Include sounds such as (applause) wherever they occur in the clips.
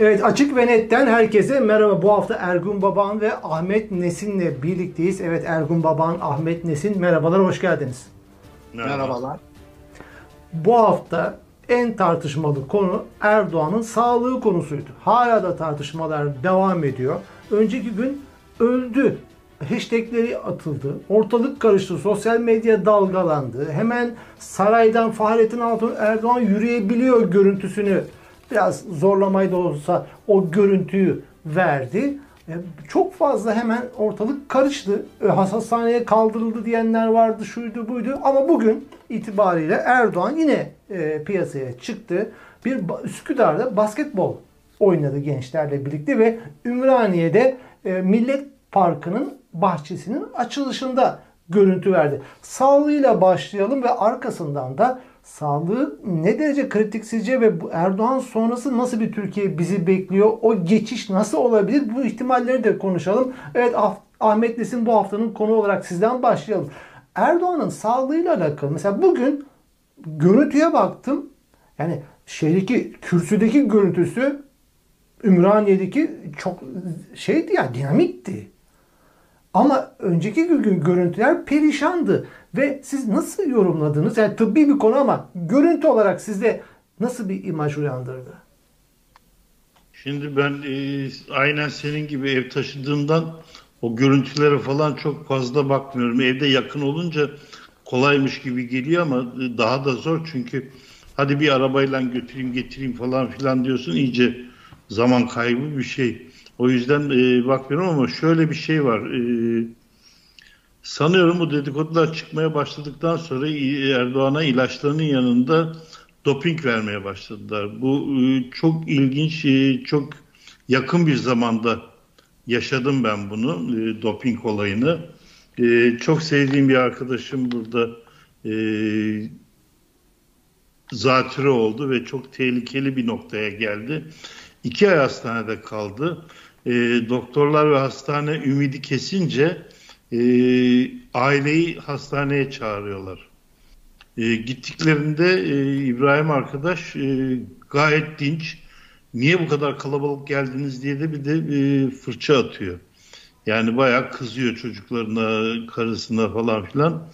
Evet Açık ve Net'ten herkese merhaba. Bu hafta Ergun Baban ve Ahmet Nesin'le birlikteyiz. Evet Ergun Baban, Ahmet Nesin merhabalar, hoş geldiniz. Merhaba. Merhabalar. Bu hafta en tartışmalı konu Erdoğan'ın sağlığı konusuydu. Hala da tartışmalar devam ediyor. Önceki gün öldü hashtagleri atıldı. Ortalık karıştı. Sosyal medya dalgalandı. Hemen saraydan Fahrettin Altun Erdoğan yürüyebiliyor görüntüsünü biraz zorlamayı da olsa o görüntüyü verdi. E, çok fazla hemen ortalık karıştı. E, hastaneye kaldırıldı diyenler vardı, şuydu buydu. Ama bugün itibariyle Erdoğan yine e, piyasaya çıktı. Bir Üsküdar'da basketbol oynadı gençlerle birlikte ve Ümraniye'de Millet Parkı'nın bahçesinin açılışında görüntü verdi. Sağlığıyla başlayalım ve arkasından da sağlığı ne derece kritik sizce ve Erdoğan sonrası nasıl bir Türkiye bizi bekliyor? O geçiş nasıl olabilir? Bu ihtimalleri de konuşalım. Evet ah Ahmet Nesin bu haftanın konu olarak sizden başlayalım. Erdoğan'ın sağlığıyla alakalı mesela bugün görüntüye baktım. Yani şeydeki kürsüdeki görüntüsü Ümraniye'deki çok şeydi ya dinamikti. Ama önceki gün görüntüler perişandı. Ve siz nasıl yorumladınız? Yani tıbbi bir konu ama görüntü olarak sizde nasıl bir imaj uyandırdı? Şimdi ben e, aynen senin gibi ev taşıdığımdan o görüntülere falan çok fazla bakmıyorum. Evde yakın olunca kolaymış gibi geliyor ama e, daha da zor çünkü hadi bir arabayla götüreyim getireyim falan filan diyorsun iyice zaman kaybı bir şey. O yüzden e, bakmıyorum ama şöyle bir şey var. E, sanıyorum bu dedikodular çıkmaya başladıktan sonra Erdoğan'a ilaçlarının yanında doping vermeye başladılar. Bu e, çok ilginç, e, çok yakın bir zamanda yaşadım ben bunu, e, doping olayını. Çok sevdiğim bir arkadaşım burada zatürre oldu ve çok tehlikeli bir noktaya geldi. İki ay hastanede kaldı. Doktorlar ve hastane ümidi kesince e, aileyi hastaneye çağırıyorlar. E, gittiklerinde e, İbrahim arkadaş e, gayet dinç. Niye bu kadar kalabalık geldiniz diye de bir de e, fırça atıyor. Yani bayağı kızıyor çocuklarına, karısına falan filan.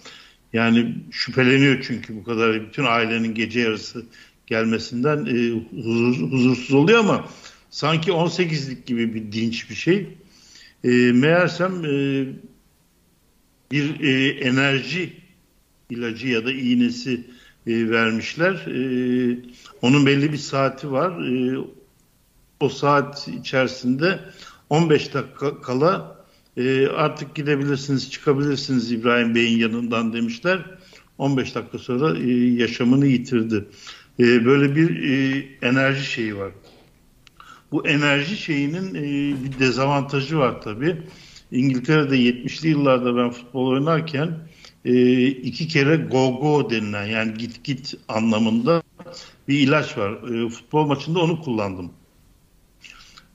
Yani şüpheleniyor çünkü bu kadar bütün ailenin gece yarısı gelmesinden e, huzur, huzursuz oluyor ama sanki 18'lik gibi bir dinç bir şey. E, meğersem e, bir e, enerji ilacı ya da iğnesi e, vermişler. E, onun belli bir saati var. E, o saat içerisinde 15 dakika kala e, artık gidebilirsiniz, çıkabilirsiniz İbrahim Bey'in yanından demişler. 15 dakika sonra e, yaşamını yitirdi. E, böyle bir e, enerji şeyi var. Bu enerji şeyinin e, bir dezavantajı var tabii. İngiltere'de 70'li yıllarda ben futbol oynarken e, iki kere go go denilen yani git git anlamında bir ilaç var. E, futbol maçında onu kullandım.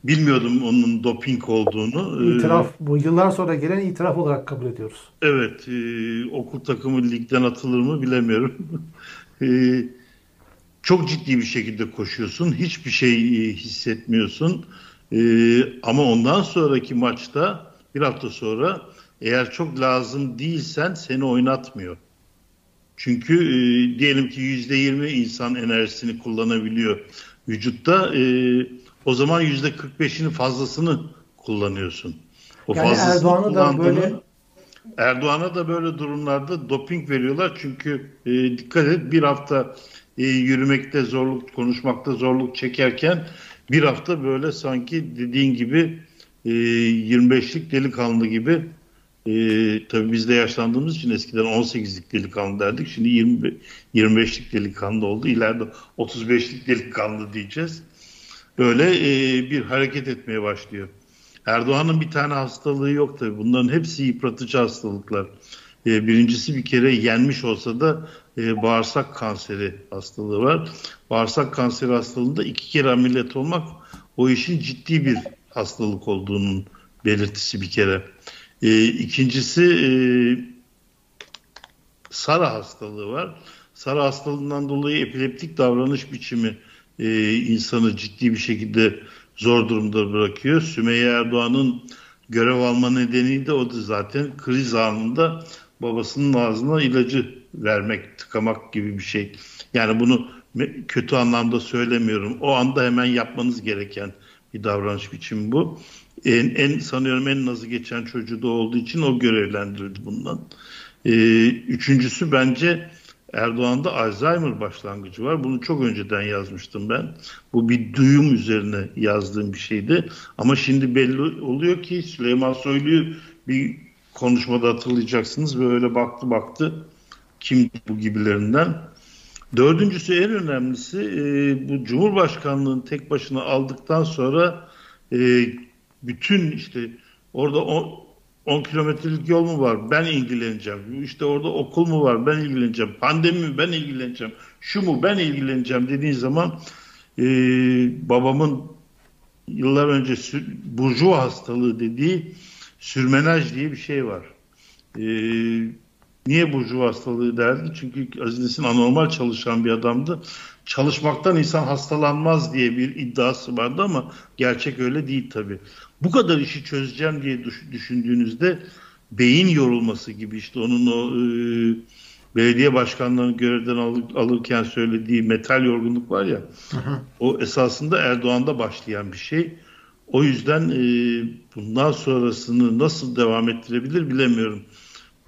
Bilmiyordum onun doping olduğunu. E, itiraf bu yıllar sonra gelen itiraf olarak kabul ediyoruz. Evet, e, okul takımı ligden atılır mı bilemiyorum. (laughs) e, çok ciddi bir şekilde koşuyorsun, hiçbir şey e, hissetmiyorsun. E, ama ondan sonraki maçta bir hafta sonra eğer çok lazım değilsen seni oynatmıyor. Çünkü e, diyelim ki yüzde yirmi insan enerjisini kullanabiliyor vücutta. E, o zaman yüzde kırk beşini fazlasını kullanıyorsun. O yani Erdoğan'ı da böyle Erdoğan'a da böyle durumlarda doping veriyorlar çünkü e, dikkat et bir hafta e, yürümekte zorluk, konuşmakta zorluk çekerken bir hafta böyle sanki dediğin gibi e, 25'lik delikanlı gibi e, tabii biz de yaşlandığımız için eskiden 18'lik delikanlı derdik. Şimdi 20, 25'lik delikanlı oldu. İleride 35'lik delikanlı diyeceğiz. Böyle e, bir hareket etmeye başlıyor. Erdoğan'ın bir tane hastalığı yok tabii. Bunların hepsi yıpratıcı hastalıklar. E, birincisi bir kere yenmiş olsa da e, bağırsak kanseri hastalığı var. Bağırsak kanseri hastalığında iki kere ameliyat olmak o işin ciddi bir hastalık olduğunun belirtisi bir kere. E, ikincisi e, Sara hastalığı var. Sara hastalığından dolayı epileptik davranış biçimi e, insanı ciddi bir şekilde zor durumda bırakıyor. Sümeyye Erdoğan'ın görev alma nedeni de o da zaten kriz anında babasının ağzına ilacı vermek, tıkamak gibi bir şey. Yani bunu kötü anlamda söylemiyorum. O anda hemen yapmanız gereken bir davranış biçimi bu. En, en sanıyorum en nazı geçen çocuğu da olduğu için o görevlendirildi bundan. Ee, üçüncüsü bence Erdoğan'da Alzheimer başlangıcı var. Bunu çok önceden yazmıştım ben. Bu bir duyum üzerine yazdığım bir şeydi. Ama şimdi belli oluyor ki Süleyman Soylu'yu bir konuşmada hatırlayacaksınız. Böyle baktı baktı kim bu gibilerinden. Dördüncüsü en önemlisi e, bu Cumhurbaşkanlığını tek başına aldıktan sonra e, bütün işte orada 10 kilometrelik yol mu var? Ben ilgileneceğim. İşte orada okul mu var? Ben ilgileneceğim. Pandemi mi? Ben ilgileneceğim. Şu mu? Ben ilgileneceğim dediğin zaman e, babamın yıllar önce burjuva hastalığı dediği sürmenaj diye bir şey var. E, niye burjuva hastalığı derdi? Çünkü Aziz Nesin anormal çalışan bir adamdı. Çalışmaktan insan hastalanmaz diye bir iddiası vardı ama gerçek öyle değil tabii bu kadar işi çözeceğim diye düşündüğünüzde beyin yorulması gibi işte onun o e, belediye başkanlarını görevden alır, alırken söylediği metal yorgunluk var ya hı hı. o esasında Erdoğan'da başlayan bir şey. O yüzden e, bundan sonrasını nasıl devam ettirebilir bilemiyorum.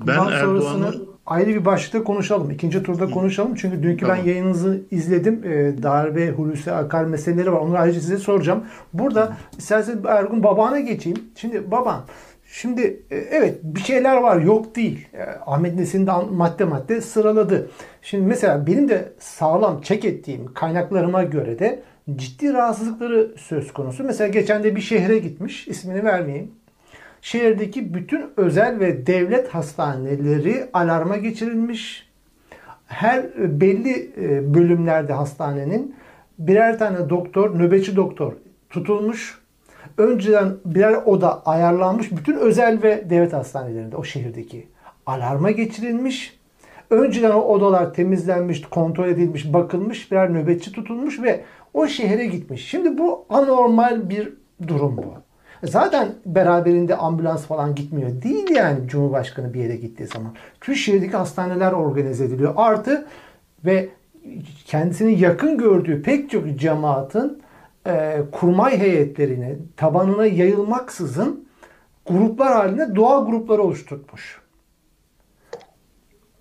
Ben Erdoğan'ı ayrı bir başlıkta konuşalım. İkinci turda konuşalım. Çünkü dünkü tamam. ben yayınınızı izledim. E, darbe, Hulusi Akar meseleleri var. Onları ayrıca size soracağım. Burada Hı. isterseniz Ergun babana geçeyim. Şimdi baban Şimdi e, evet bir şeyler var yok değil. E, Ahmet Nesin de madde madde sıraladı. Şimdi mesela benim de sağlam çek ettiğim kaynaklarıma göre de ciddi rahatsızlıkları söz konusu. Mesela geçen de bir şehre gitmiş. ismini vermeyeyim şehirdeki bütün özel ve devlet hastaneleri alarma geçirilmiş. Her belli e, bölümlerde hastanenin birer tane doktor, nöbetçi doktor tutulmuş. Önceden birer oda ayarlanmış bütün özel ve devlet hastanelerinde o şehirdeki alarma geçirilmiş. Önceden o odalar temizlenmiş, kontrol edilmiş, bakılmış, birer nöbetçi tutulmuş ve o şehre gitmiş. Şimdi bu anormal bir durum bu. Zaten beraberinde ambulans falan gitmiyor. Değil yani Cumhurbaşkanı bir yere gittiği zaman. Türkiye'deki hastaneler organize ediliyor. Artı ve kendisini yakın gördüğü pek çok cemaatin e, kurmay heyetlerine, tabanına yayılmaksızın gruplar halinde dua grupları oluşturmuş.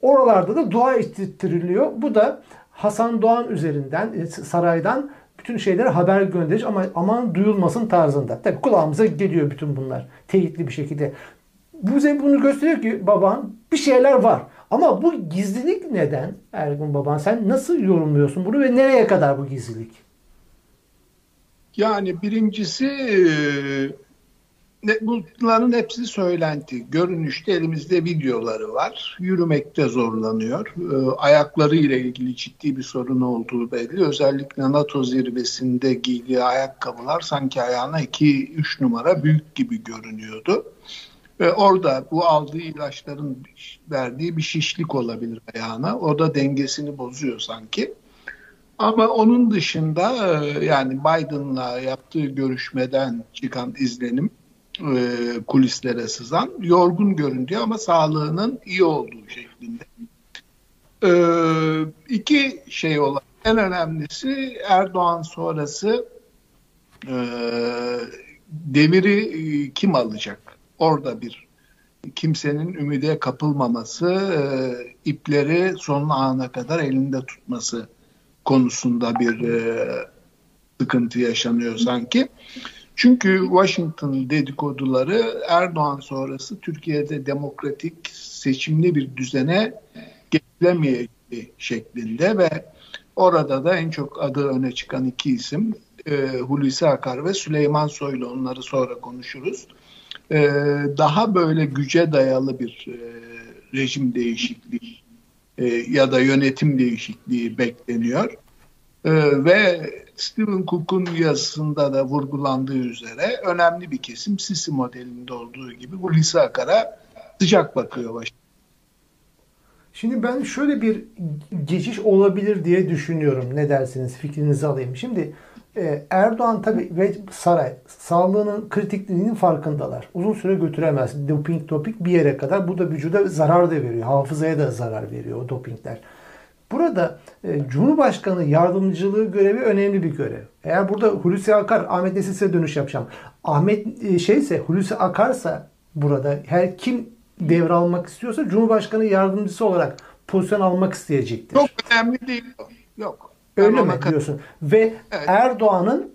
Oralarda da dua ettiriliyor. Bu da Hasan Doğan üzerinden, e, saraydan bütün şeylere haber gönderiş ama aman duyulmasın tarzında. Tabii kulağımıza geliyor bütün bunlar teyitli bir şekilde. Bu bize bunu gösteriyor ki baban bir şeyler var. Ama bu gizlilik neden Ergun baban? Sen nasıl yorumluyorsun bunu ve nereye kadar bu gizlilik? Yani birincisi bunların hepsi söylenti. Görünüşte elimizde videoları var. Yürümekte zorlanıyor. E, ayakları ile ilgili ciddi bir sorun olduğu belli. Özellikle NATO zirvesinde giydiği ayakkabılar sanki ayağına 2-3 numara büyük gibi görünüyordu. Ve orada bu aldığı ilaçların verdiği bir şişlik olabilir ayağına. O da dengesini bozuyor sanki. Ama onun dışında e, yani Biden'la yaptığı görüşmeden çıkan izlenim e, kulislere sızan yorgun göründüğü ama sağlığının iyi olduğu şeklinde. E, iki şey olan en önemlisi Erdoğan sonrası e, demiri e, kim alacak? Orada bir kimsenin ümide kapılmaması, e, ipleri son ana kadar elinde tutması konusunda bir e, sıkıntı yaşanıyor sanki. Çünkü Washington dedikoduları Erdoğan sonrası Türkiye'de demokratik seçimli bir düzene getirilemeyeceği şeklinde ve orada da en çok adı öne çıkan iki isim e, Hulusi Akar ve Süleyman Soylu onları sonra konuşuruz. E, daha böyle güce dayalı bir e, rejim değişikliği e, ya da yönetim değişikliği bekleniyor. E, ve Stephen Cook'un yazısında da vurgulandığı üzere önemli bir kesim Sisi modelinde olduğu gibi Hulusi Akar'a sıcak bakıyor baş. Şimdi ben şöyle bir geçiş olabilir diye düşünüyorum. Ne dersiniz? Fikrinizi alayım. Şimdi e, Erdoğan tabi ve saray sağlığının kritikliğinin farkındalar. Uzun süre götüremez. Doping topik bir yere kadar. Bu da vücuda zarar da veriyor. Hafızaya da zarar veriyor o dopingler. Burada e, Cumhurbaşkanı yardımcılığı görevi önemli bir görev. Eğer burada Hulusi Akar, Ahmet Nesis'e dönüş yapacağım. Ahmet e, şeyse Hulusi Akarsa burada her kim devralmak istiyorsa Cumhurbaşkanı yardımcısı olarak pozisyon almak isteyecektir. Çok önemli değil. Yok. Öyle mi diyorsun? Ve evet. Erdoğan'ın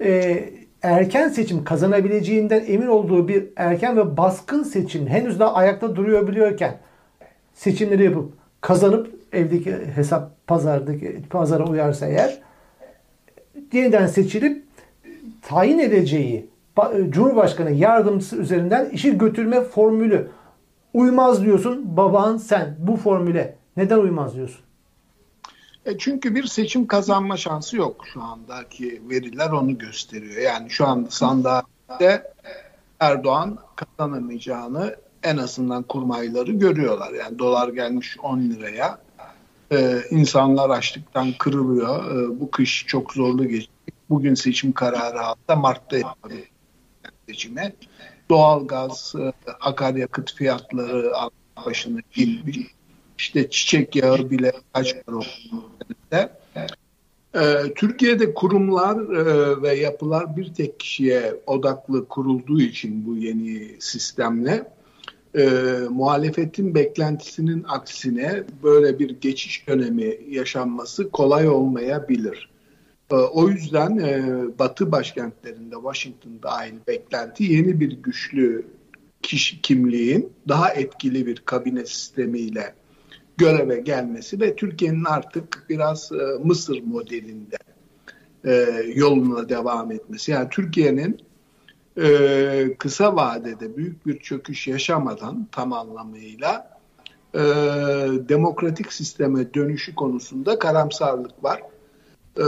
e, erken seçim kazanabileceğinden emin olduğu bir erken ve baskın seçim henüz daha ayakta duruyor biliyorken seçimleri yapıp kazanıp evdeki hesap pazardaki pazara uyarsa eğer yeniden seçilip tayin edeceği Cumhurbaşkanı yardımcısı üzerinden işi götürme formülü uymaz diyorsun baban sen bu formüle neden uymaz diyorsun? E çünkü bir seçim kazanma şansı yok şu andaki veriler onu gösteriyor. Yani şu anda sandıkta Erdoğan kazanamayacağını en azından kurmayları görüyorlar. Yani dolar gelmiş 10 liraya. Ee, insanlar açlıktan kırılıyor. Ee, bu kış çok zorlu geçecek. Bugün seçim kararı aldı. Mart'ta yapabilir seçime. Doğalgaz, e, akaryakıt fiyatları başına inmiş. İşte çiçek yağı bile kaç para oldu. Ee, Türkiye'de kurumlar e, ve yapılar bir tek kişiye odaklı kurulduğu için bu yeni sistemle e, muhalefetin beklentisinin aksine böyle bir geçiş dönemi yaşanması kolay olmayabilir. E, o yüzden e, Batı başkentlerinde, Washington'da aynı beklenti yeni bir güçlü kişi kimliğin daha etkili bir kabine sistemiyle göreve gelmesi ve Türkiye'nin artık biraz e, Mısır modelinde e, yoluna devam etmesi. Yani Türkiye'nin e, kısa vadede büyük bir çöküş yaşamadan tam anlamıyla e, demokratik sisteme dönüşü konusunda karamsarlık var. E,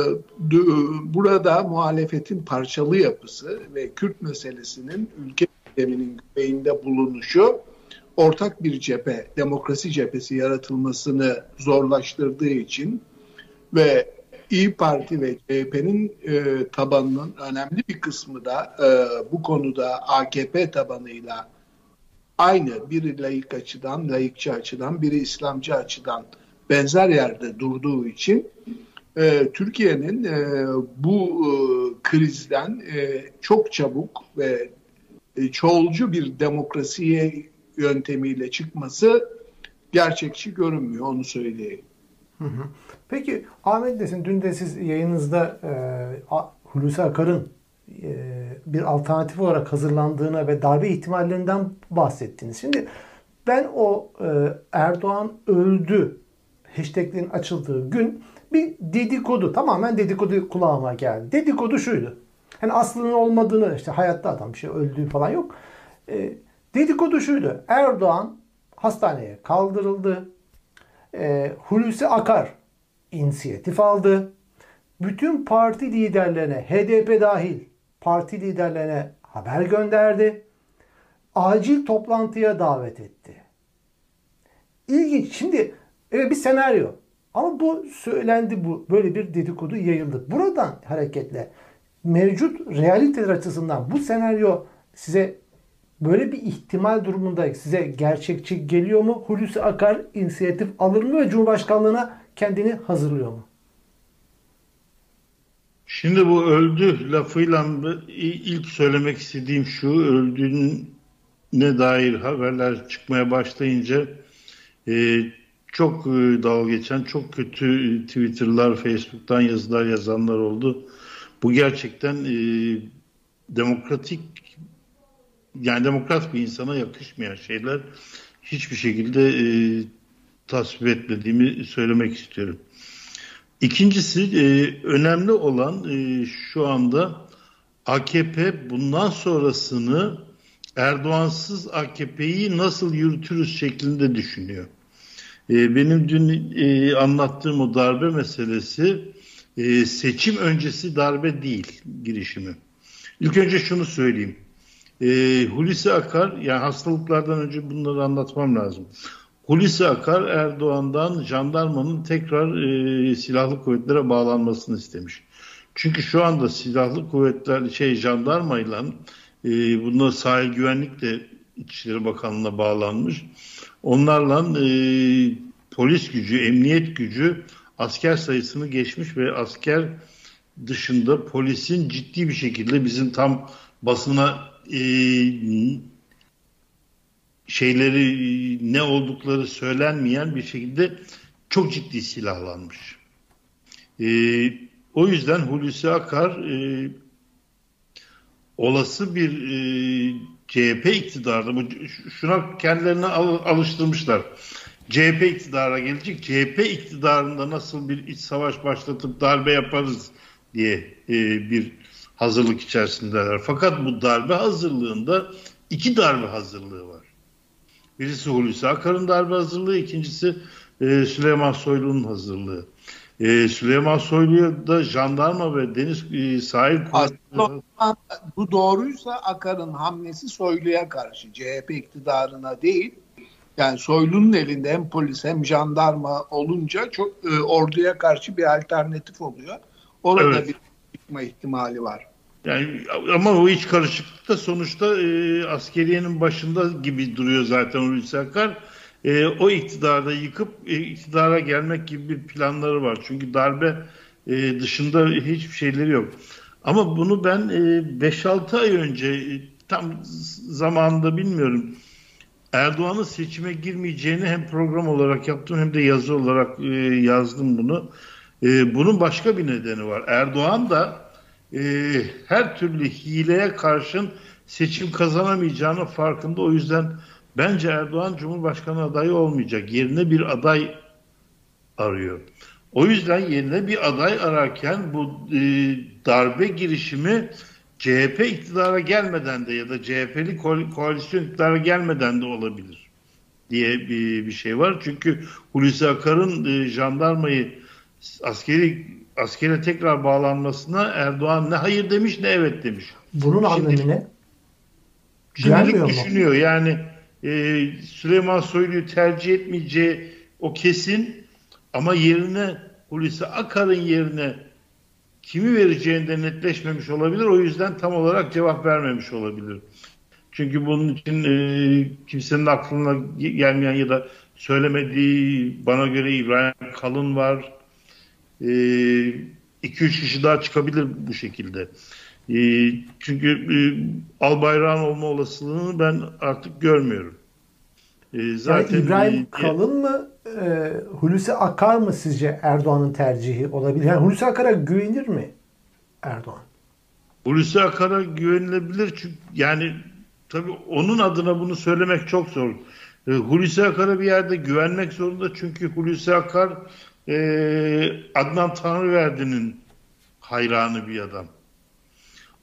burada muhalefetin parçalı yapısı ve Kürt meselesinin ülke sisteminin güveyinde bulunuşu ortak bir cephe, demokrasi cephesi yaratılmasını zorlaştırdığı için ve İyi Parti ve CHP'nin e, tabanının önemli bir kısmı da e, bu konuda AKP tabanıyla aynı biri layık açıdan, layıkçı açıdan, biri İslamcı açıdan benzer yerde durduğu için e, Türkiye'nin e, bu e, krizden e, çok çabuk ve e, çoğulcu bir demokrasiye yöntemiyle çıkması gerçekçi görünmüyor onu söyleyeyim. Hı hı. Peki Ahmet Desin dün de siz yayınınızda e, Hulusi Akar'ın e, bir alternatif olarak hazırlandığına ve darbe ihtimallerinden bahsettiniz. Şimdi ben o e, Erdoğan öldü hashtaglerin açıldığı gün bir dedikodu tamamen dedikodu kulağıma geldi. Dedikodu şuydu. Hani aslının olmadığını işte hayatta adam bir şey öldüğü falan yok. E, dedikodu şuydu. Erdoğan hastaneye kaldırıldı. E, Hulusi Akar inisiyatif aldı. Bütün parti liderlerine, HDP dahil parti liderlerine haber gönderdi. Acil toplantıya davet etti. İlginç. Şimdi evet bir senaryo. Ama bu söylendi bu. Böyle bir dedikodu yayıldı. Buradan hareketle mevcut realiteler açısından bu senaryo size böyle bir ihtimal durumunda size gerçekçi geliyor mu? Hulusi Akar inisiyatif alır mı ve Cumhurbaşkanlığına kendini hazırlıyor mu? Şimdi bu öldü lafıyla ilk söylemek istediğim şu öldüğüne dair haberler çıkmaya başlayınca e, çok e, dalga geçen, çok kötü Twitter'lar, Facebook'tan yazılar yazanlar oldu. Bu gerçekten e, demokratik yani demokrat bir insana yakışmayan şeyler hiçbir şekilde e, tasvip etmediğimi söylemek istiyorum. İkincisi e, önemli olan e, şu anda AKP bundan sonrasını Erdoğansız AKP'yi nasıl yürütürüz şeklinde düşünüyor. E, benim dün e, anlattığım o darbe meselesi e, seçim öncesi darbe değil girişimi. İlk önce şunu söyleyeyim. E, Hulusi Akar, yani hastalıklardan önce bunları anlatmam lazım. Hulusi Akar Erdoğan'dan jandarmanın tekrar e, silahlı kuvvetlere bağlanmasını istemiş. Çünkü şu anda silahlı kuvvetler şey jandarmayla e, bunda sahil güvenlik de İçişleri Bakanlığı'na bağlanmış. Onlarla e, polis gücü, emniyet gücü asker sayısını geçmiş ve asker dışında polisin ciddi bir şekilde bizim tam basına e, şeyleri ne oldukları söylenmeyen bir şekilde çok ciddi silahlanmış. E, o yüzden Hulusi Akar e, olası bir e, CHP iktidarı şuna kendilerini al, alıştırmışlar. CHP iktidara gelecek. CHP iktidarında nasıl bir iç savaş başlatıp darbe yaparız diye e, bir hazırlık içerisindeler. Fakat bu darbe hazırlığında iki darbe hazırlığı var. Birisi Hulusi Akar'ın darbe hazırlığı, ikincisi e, Süleyman Soylu'nun hazırlığı. E, Süleyman Soylu'ya da jandarma ve deniz e, sahil kuvvetleri... Bu doğruysa Akar'ın hamlesi Soylu'ya karşı, CHP iktidarına değil. Yani Soylu'nun elinde hem polis hem jandarma olunca çok e, orduya karşı bir alternatif oluyor. Orada evet. bir çıkma ihtimali var. Yani ama o iç karışıklıkta sonuçta e, askeriyenin başında gibi duruyor zaten Hulusi Akar. E, o iktidarda yıkıp e, iktidara gelmek gibi bir planları var. Çünkü darbe e, dışında hiçbir şeyleri yok. Ama bunu ben e, 5-6 ay önce e, tam zamanında bilmiyorum Erdoğan'ın seçime girmeyeceğini hem program olarak yaptım hem de yazı olarak e, yazdım bunu. E, bunun başka bir nedeni var. Erdoğan da e, her türlü hileye karşın seçim kazanamayacağının farkında. O yüzden bence Erdoğan Cumhurbaşkanı adayı olmayacak. Yerine bir aday arıyor. O yüzden yerine bir aday ararken bu e, darbe girişimi CHP iktidara gelmeden de ya da CHP'li koalisyon iktidara gelmeden de olabilir diye bir, bir şey var. Çünkü Hulusi Akar'ın e, jandarmayı askeri askere tekrar bağlanmasına Erdoğan ne hayır demiş ne evet demiş. Bunun anlamı ne? Şimdilik düşünüyor. Mu? Yani e, Süleyman Soylu'yu tercih etmeyeceği o kesin ama yerine Hulusi Akar'ın yerine kimi vereceğinde netleşmemiş olabilir. O yüzden tam olarak cevap vermemiş olabilir. Çünkü bunun için e, kimsenin aklına gelmeyen ya da söylemediği bana göre İbrahim Kalın var. 2-3 e, kişi daha çıkabilir bu şekilde. E, çünkü e, Albayrak'ın olma olasılığını ben artık görmüyorum. E, zaten yani İbrahim e, Kalın mı e, Hulusi Akar mı sizce Erdoğan'ın tercihi olabilir? Yani Hulusi Akar'a güvenir mi Erdoğan? Hulusi Akar'a güvenilebilir çünkü yani tabii onun adına bunu söylemek çok zor. Hulusi Akar'a bir yerde güvenmek zorunda çünkü Hulusi Akar e, Adnan Tanrıverdi'nin hayranı bir adam.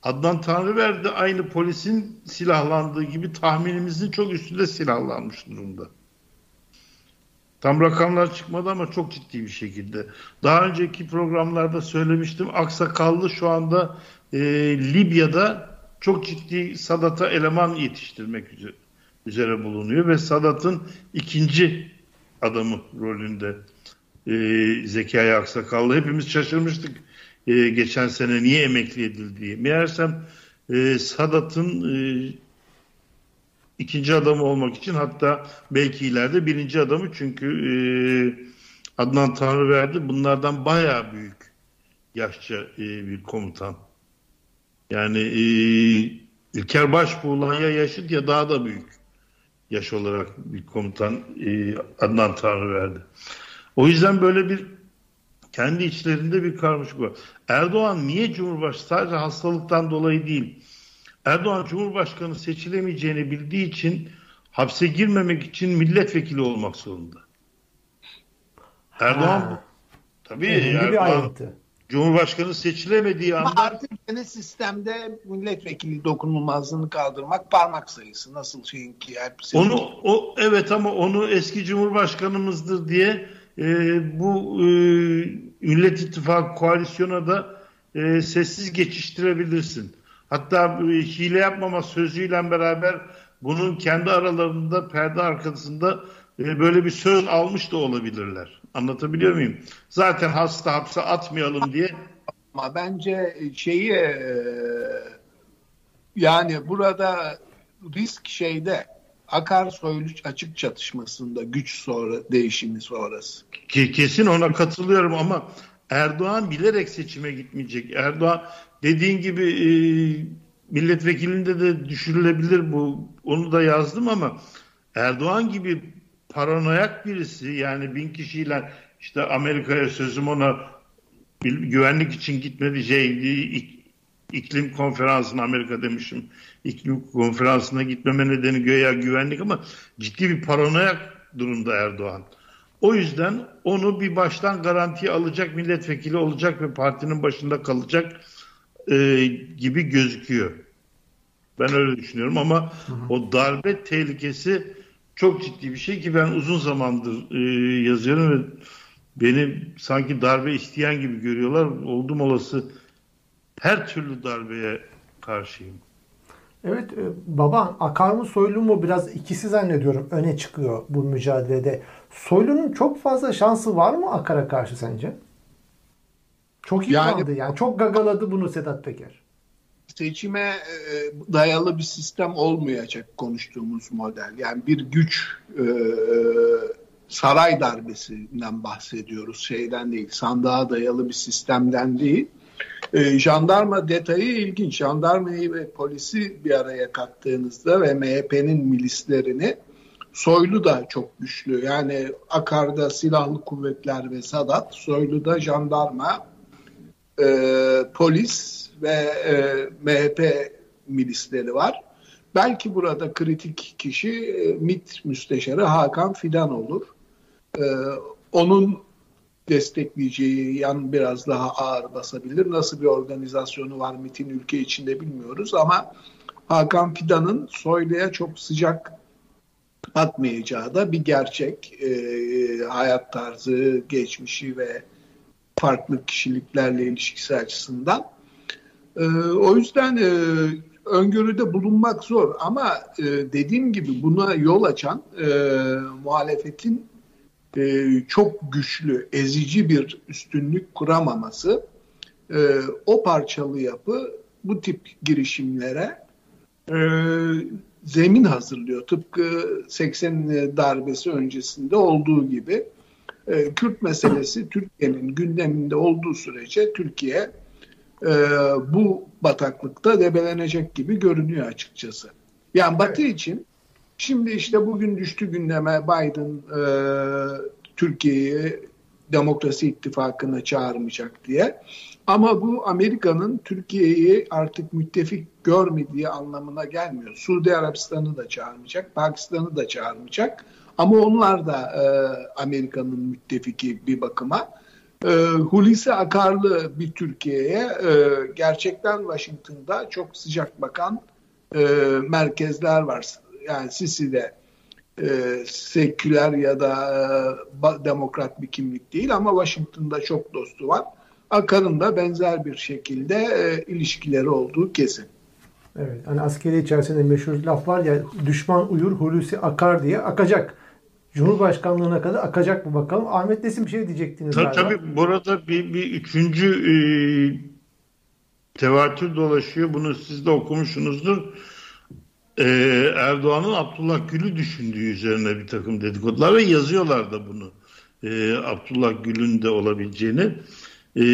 Adnan Tanrıverdi aynı polisin silahlandığı gibi tahminimizin çok üstünde silahlanmış durumda. Tam rakamlar çıkmadı ama çok ciddi bir şekilde. Daha önceki programlarda söylemiştim. Aksakallı şu anda e, Libya'da çok ciddi Sadat'a eleman yetiştirmek üzere, üzere bulunuyor ve Sadat'ın ikinci adamı rolünde e, Zekai Aksakallı. Hepimiz şaşırmıştık e, geçen sene niye emekli edildiği. Meğersem e, Sadat'ın e, ikinci adamı olmak için hatta belki ileride birinci adamı çünkü e, Adnan Tanrıverdi bunlardan bayağı büyük yaşça e, bir komutan. Yani e, İlker Başbuğ'la ya yaşıt ya daha da büyük yaş olarak bir komutan e, Adnan Tanrıverdi. O yüzden böyle bir kendi içlerinde bir karmaşık var. Erdoğan niye Cumhurbaşkanı sadece hastalıktan dolayı değil Erdoğan Cumhurbaşkanı seçilemeyeceğini bildiği için hapse girmemek için milletvekili olmak zorunda. Erdoğan ha. tabii Erdoğan, bir ayrıntı. Cumhurbaşkanı seçilemediği anda... Ama artık yeni sistemde milletvekili dokunulmazlığını kaldırmak parmak sayısı. Nasıl şeyin ki. Onu, o, evet ama onu eski Cumhurbaşkanımızdır diye e, bu e, Millet İttifakı koalisyona da e, sessiz geçiştirebilirsin. Hatta hile yapmama sözüyle beraber bunun kendi aralarında perde arkasında e, böyle bir söz almış da olabilirler. Anlatabiliyor muyum? Zaten hasta hapse atmayalım diye. Ama bence şeyi e, yani burada risk şeyde Akarsoylu açık çatışmasında güç sonra değişimi sonrası. Kesin ona katılıyorum ama Erdoğan bilerek seçime gitmeyecek. Erdoğan dediğin gibi e, milletvekilinde de düşürülebilir bu. Onu da yazdım ama Erdoğan gibi paranoyak birisi yani bin kişiyle işte Amerika'ya sözüm ona güvenlik için gitmedi şey iklim konferansına Amerika demişim iklim konferansına gitmeme nedeni göya güvenlik ama ciddi bir paranoyak durumda Erdoğan. O yüzden onu bir baştan garantiye alacak milletvekili olacak ve partinin başında kalacak e, gibi gözüküyor. Ben öyle düşünüyorum ama hı hı. o darbe tehlikesi çok ciddi bir şey ki ben uzun zamandır e, yazıyorum ve beni sanki darbe isteyen gibi görüyorlar. Oldum olası her türlü darbeye karşıyım. Evet e, baba akar mı soylu mu biraz ikisi zannediyorum öne çıkıyor bu mücadelede. Soylu'nun çok fazla şansı var mı Akar'a karşı sence? Çok yıprandı yani, yani çok gagaladı bunu Sedat Peker. Seçime e, dayalı bir sistem olmayacak konuştuğumuz model. Yani bir güç e, saray darbesinden bahsediyoruz şeyden değil sandığa dayalı bir sistemden değil. E, jandarma detayı ilginç. Jandarmayı ve polisi bir araya kattığınızda ve MHP'nin milislerini Soylu da çok güçlü. Yani Akar'da silahlı kuvvetler ve Sadat, Soylu'da jandarma, e, polis ve e, MHP milisleri var. Belki burada kritik kişi e, MİT müsteşarı Hakan Fidan olur. E, onun destekleyeceği yan biraz daha ağır basabilir. Nasıl bir organizasyonu var MIT'in ülke içinde bilmiyoruz ama Hakan Fidan'ın Soylu'ya çok sıcak atmayacağı da bir gerçek. E, hayat tarzı, geçmişi ve farklı kişiliklerle ilişkisi açısından. E, o yüzden e, öngörüde bulunmak zor ama e, dediğim gibi buna yol açan e, muhalefetin e, çok güçlü, ezici bir üstünlük kuramaması e, o parçalı yapı bu tip girişimlere e, zemin hazırlıyor. Tıpkı 80 darbesi öncesinde olduğu gibi e, Kürt meselesi Türkiye'nin gündeminde olduğu sürece Türkiye e, bu bataklıkta debelenecek gibi görünüyor açıkçası. Yani Batı için Şimdi işte bugün düştü gündeme Biden e, Türkiye'yi demokrasi ittifakına çağırmayacak diye. Ama bu Amerika'nın Türkiye'yi artık müttefik görmediği anlamına gelmiyor. Suudi Arabistan'ı da çağırmayacak, Pakistan'ı da çağırmayacak. Ama onlar da e, Amerika'nın müttefiki bir bakıma. E, Hulusi Akarlı bir Türkiye'ye e, gerçekten Washington'da çok sıcak bakan e, merkezler var yani Sisi'de e, seküler ya da e, demokrat bir kimlik değil ama Washington'da çok dostu var. Akar'ın da benzer bir şekilde e, ilişkileri olduğu kesin. Evet. Hani askeri içerisinde meşhur laf var ya düşman uyur Hulusi akar diye akacak. Cumhurbaşkanlığına kadar akacak mı bakalım. Ahmet Nesin bir şey diyecektiniz tabii, galiba. Tabii burada bir, bir üçüncü e, tevatür dolaşıyor. Bunu siz de okumuşsunuzdur e, Erdoğan'ın Abdullah Gül'ü düşündüğü üzerine bir takım dedikodular ve yazıyorlar da bunu. E, Abdullah Gül'ün de olabileceğini. E,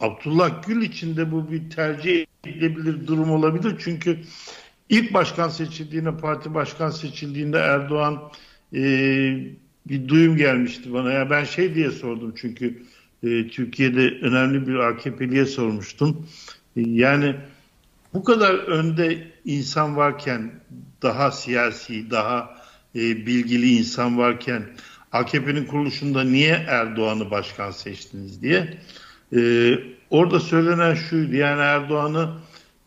Abdullah Gül için de bu bir tercih edilebilir durum olabilir. Çünkü ilk başkan seçildiğinde, parti başkan seçildiğinde Erdoğan e, bir duyum gelmişti bana. Ya ben şey diye sordum çünkü e, Türkiye'de önemli bir AKP'liye sormuştum. E, yani bu kadar önde insan varken daha siyasi, daha e, bilgili insan varken AKP'nin kuruluşunda niye Erdoğan'ı başkan seçtiniz diye. E, orada söylenen şuydu yani Erdoğan'ı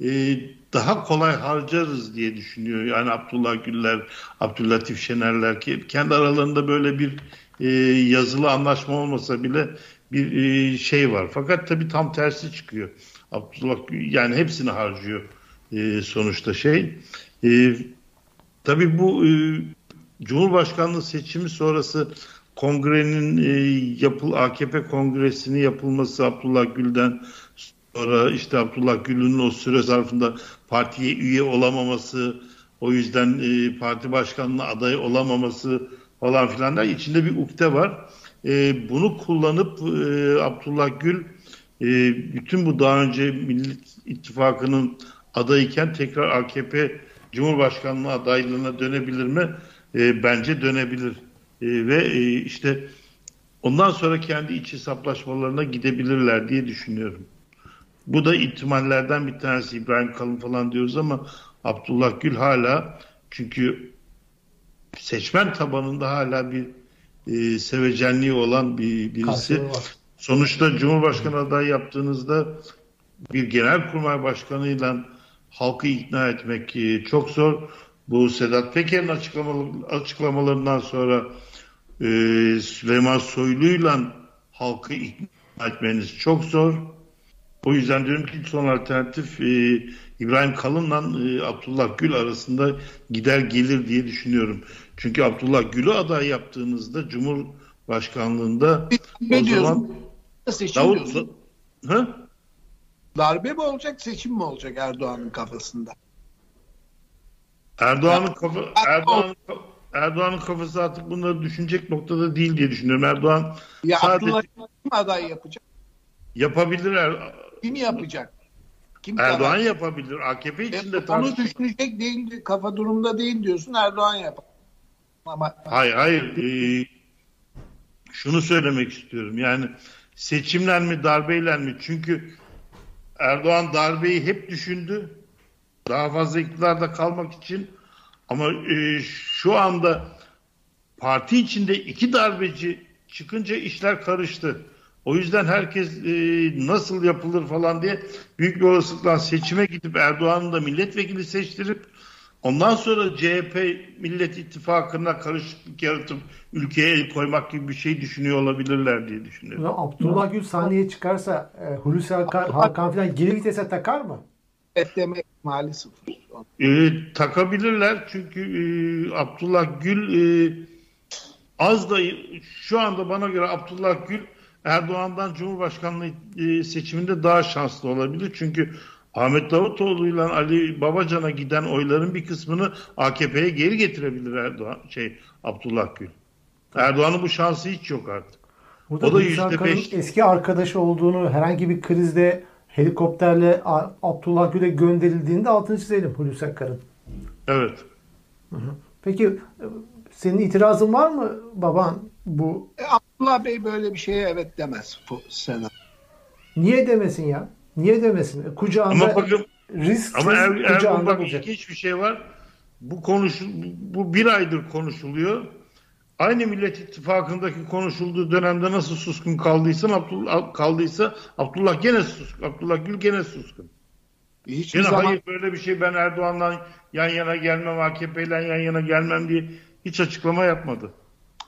e, daha kolay harcarız diye düşünüyor. Yani Abdullah Güller, Abdüllatif Şenerler ki kendi aralarında böyle bir e, yazılı anlaşma olmasa bile bir e, şey var. Fakat tabii tam tersi çıkıyor. Abdullah yani hepsini harcıyor e, sonuçta şey. E, tabii bu e, Cumhurbaşkanlığı seçimi sonrası kongrenin e, yapıl AKP kongresinin yapılması Abdullah Gül'den sonra işte Abdullah Gül'ün o süre zarfında partiye üye olamaması, o yüzden e, parti başkanlığı adayı olamaması falan filan da içinde bir ukde var. E, bunu kullanıp e, Abdullah Gül e, bütün bu daha önce Millet İttifakı'nın adayken tekrar AKP Cumhurbaşkanlığı adaylığına dönebilir mi? E, bence dönebilir. E, ve e, işte ondan sonra kendi iç hesaplaşmalarına gidebilirler diye düşünüyorum. Bu da ihtimallerden bir tanesi. İbrahim Kalın falan diyoruz ama Abdullah Gül hala çünkü seçmen tabanında hala bir e, sevecenliği olan bir birisi. Sonuçta Cumhurbaşkanı adayı yaptığınızda bir genel kurmay başkanıyla halkı ikna etmek e, çok zor. Bu Sedat Peker'in açıklamalarından sonra e, Süleyman Soylu'yla halkı ikna etmeniz çok zor. O yüzden diyorum ki son alternatif e, İbrahim Kalın'la e, Abdullah Gül arasında gider gelir diye düşünüyorum. Çünkü Abdullah Gül'ü aday yaptığınızda Cumhurbaşkanlığında ne o diyorsun? zaman Seçim Davut diyorsun. Hı? Darbe mi olacak, seçim mi olacak Erdoğan'ın kafasında? Erdoğan'ın kafa Erdoğan'ın Erdoğan'ın kafası artık bunları düşünecek noktada değil diye düşünüyorum. Erdoğan Ya sadece Abdullah kim aday yapacak? yapabilir. Er- Kim yapacak? Kim Erdoğan karar- yapabilir. AKP E, içinde onu tartışma. düşünecek değil, kafa durumda değil diyorsun Erdoğan yapar. Ama Hayır hayır. Ee, şunu söylemek istiyorum. Yani seçimler mi darbeyle mi? Çünkü Erdoğan darbeyi hep düşündü. Daha fazla iktidarda kalmak için. Ama e, şu anda parti içinde iki darbeci çıkınca işler karıştı. O yüzden herkes e, nasıl yapılır falan diye büyük bir olasılıkla seçime gidip Erdoğan'ı da milletvekili seçtirip ondan sonra CHP Millet İttifakı'na karışıklık yaratıp ülkeye el koymak gibi bir şey düşünüyor olabilirler diye düşünüyorum. Ya Abdullah Gül sahneye çıkarsa e, Hulusi Akar, Hakan falan geri vitese takar mı? bekleme ihtimali sıfır. E, takabilirler çünkü e, Abdullah Gül e, az da şu anda bana göre Abdullah Gül Erdoğan'dan Cumhurbaşkanlığı e, seçiminde daha şanslı olabilir. Çünkü Ahmet Davutoğlu ile Ali Babacan'a giden oyların bir kısmını AKP'ye geri getirebilir Erdoğan şey Abdullah Gül. Erdoğan'ın bu şansı hiç yok artık. Burada O da Hulusi yüzde Akar'ın beş. eski arkadaşı olduğunu herhangi bir krizde helikopterle Abdullah Gül'e gönderildiğinde altını çizelim Hulusi Akar'ın. Evet. Peki e, senin itirazın var mı baban bu? E, Abdullah Bey böyle bir şeye evet demez bu sene. Niye demesin ya? Niye demesin? E, Kucağında Ama bakın risk Ama er, Ergun kucağında bak bulacak. ilginç bir şey var. Bu konuş bu bir aydır konuşuluyor. Aynı Millet İttifakı'ndaki konuşulduğu dönemde nasıl suskun kaldıysa Abdullah kaldıysa Abdullah gene suskun. Abdullah Gül gene suskun. Hiçbir Gene zaman hayır böyle bir şey ben Erdoğan'la yan yana gelmem, AKP'yle yan yana gelmem diye hiç açıklama yapmadı.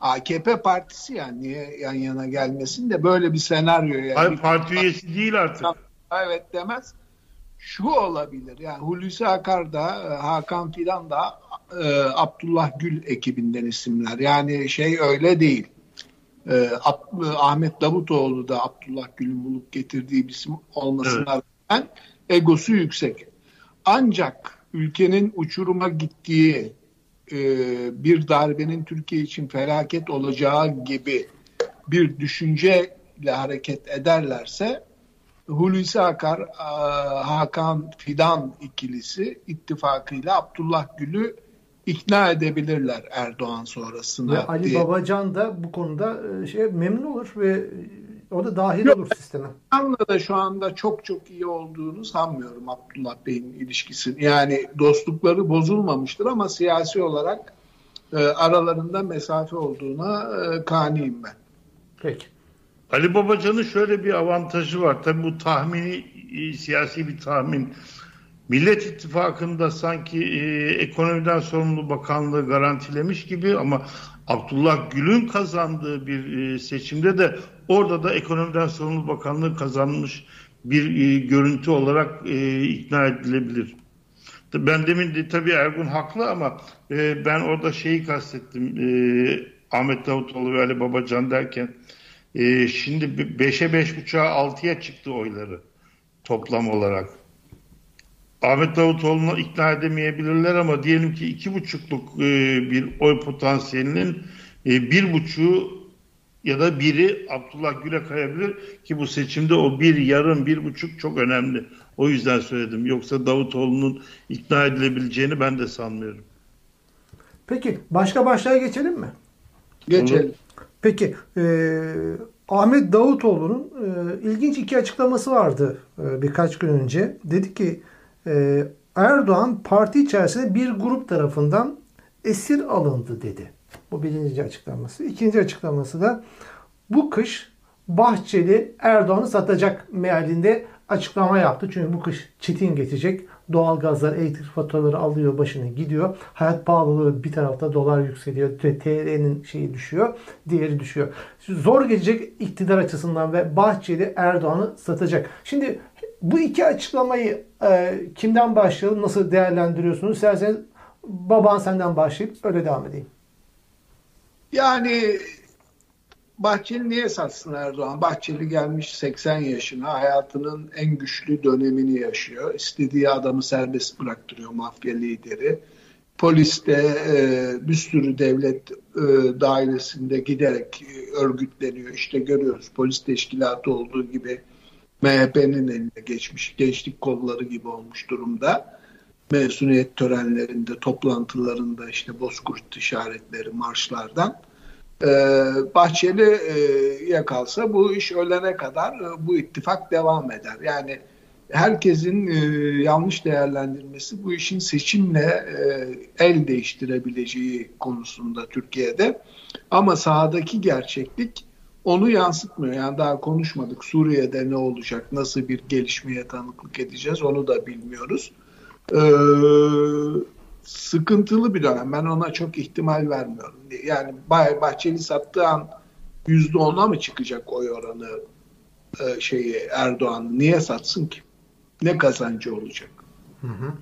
AKP partisi yani niye yan yana gelmesin de böyle bir senaryo yani. Hayır parti üyesi değil artık. Evet demez. Şu olabilir yani Hulusi Akar da e, Hakan Fidan da e, Abdullah Gül ekibinden isimler. Yani şey öyle değil. E, Ab- e, Ahmet Davutoğlu da Abdullah Gül'ün bulup getirdiği bir isim olmasına rağmen egosu yüksek. Ancak ülkenin uçuruma gittiği e, bir darbenin Türkiye için felaket olacağı gibi bir düşünceyle hareket ederlerse Hulusi Akar, e, Hakan Fidan ikilisi ittifakıyla Abdullah Gül'ü ikna edebilirler Erdoğan sonrasına. Ve Ali diye. Babacan da bu konuda e, şey memnun olur ve e, o da dahil Yok. olur sisteme. Babacan'la da şu anda çok çok iyi olduğunu sanmıyorum Abdullah Bey'in ilişkisi. Yani dostlukları bozulmamıştır ama siyasi olarak aralarında mesafe olduğuna kaniyim ben. Peki. Ali Babacan'ın şöyle bir avantajı var. Tabii bu tahmini e, siyasi bir tahmin. Millet İttifakı'nda sanki e, ekonomiden sorumlu bakanlığı garantilemiş gibi ama Abdullah Gül'ün kazandığı bir e, seçimde de orada da ekonomiden sorumlu bakanlığı kazanmış bir e, görüntü olarak e, ikna edilebilir. Ben demin de, tabii Ergun haklı ama e, ben orada şeyi kastettim. E, Ahmet Davutoğlu ve Ali Babacan derken e, şimdi 5'e 5.5'a 6'ya çıktı oyları toplam olarak. Ahmet Davutoğlu'nu ikna edemeyebilirler ama diyelim ki iki buçukluk e, bir oy potansiyelinin e, bir buçuğu ya da biri Abdullah Gül'e kayabilir ki bu seçimde o bir yarım bir buçuk çok önemli. O yüzden söyledim. Yoksa Davutoğlu'nun ikna edilebileceğini ben de sanmıyorum. Peki başka başlığa geçelim mi? Geçelim. Peki e, Ahmet Davutoğlu'nun e, ilginç iki açıklaması vardı e, birkaç gün önce. Dedi ki e, Erdoğan parti içerisinde bir grup tarafından esir alındı dedi. Bu birinci açıklaması. İkinci açıklaması da bu kış Bahçeli Erdoğan'ı satacak mealinde açıklama yaptı. Çünkü bu kış çetin geçecek. Doğalgazlar, elektrik faturaları alıyor başını gidiyor. Hayat pahalılığı bir tarafta dolar yükseliyor. TL'nin şeyi düşüyor. Diğeri düşüyor. Zor gelecek iktidar açısından ve Bahçeli Erdoğan'ı satacak. Şimdi bu iki açıklamayı e, kimden başlayalım? Nasıl değerlendiriyorsunuz? İsterseniz baban senden başlayıp öyle devam edeyim. Yani Bahçeli niye satsın Erdoğan? Bahçeli gelmiş 80 yaşına hayatının en güçlü dönemini yaşıyor. İstediği adamı serbest bıraktırıyor mafya lideri. Polis de e, bir sürü devlet e, dairesinde giderek e, örgütleniyor. İşte görüyoruz polis teşkilatı olduğu gibi MHP'nin eline geçmiş. Gençlik kolları gibi olmuş durumda. Mezuniyet törenlerinde, toplantılarında işte bozkurt işaretleri, marşlardan ee, Bahçeli e, kalsa bu iş ölene kadar e, bu ittifak devam eder. Yani herkesin e, yanlış değerlendirmesi bu işin seçimle e, el değiştirebileceği konusunda Türkiye'de. Ama sahadaki gerçeklik onu yansıtmıyor. Yani daha konuşmadık. Suriye'de ne olacak, nasıl bir gelişmeye tanıklık edeceğiz onu da bilmiyoruz. Ee, sıkıntılı bir dönem. Ben ona çok ihtimal vermiyorum. Yani Bahçeli sattığı an yüzde ona mı çıkacak oy oranı e, şeyi Erdoğan niye satsın ki? Ne kazancı olacak? Hı hı.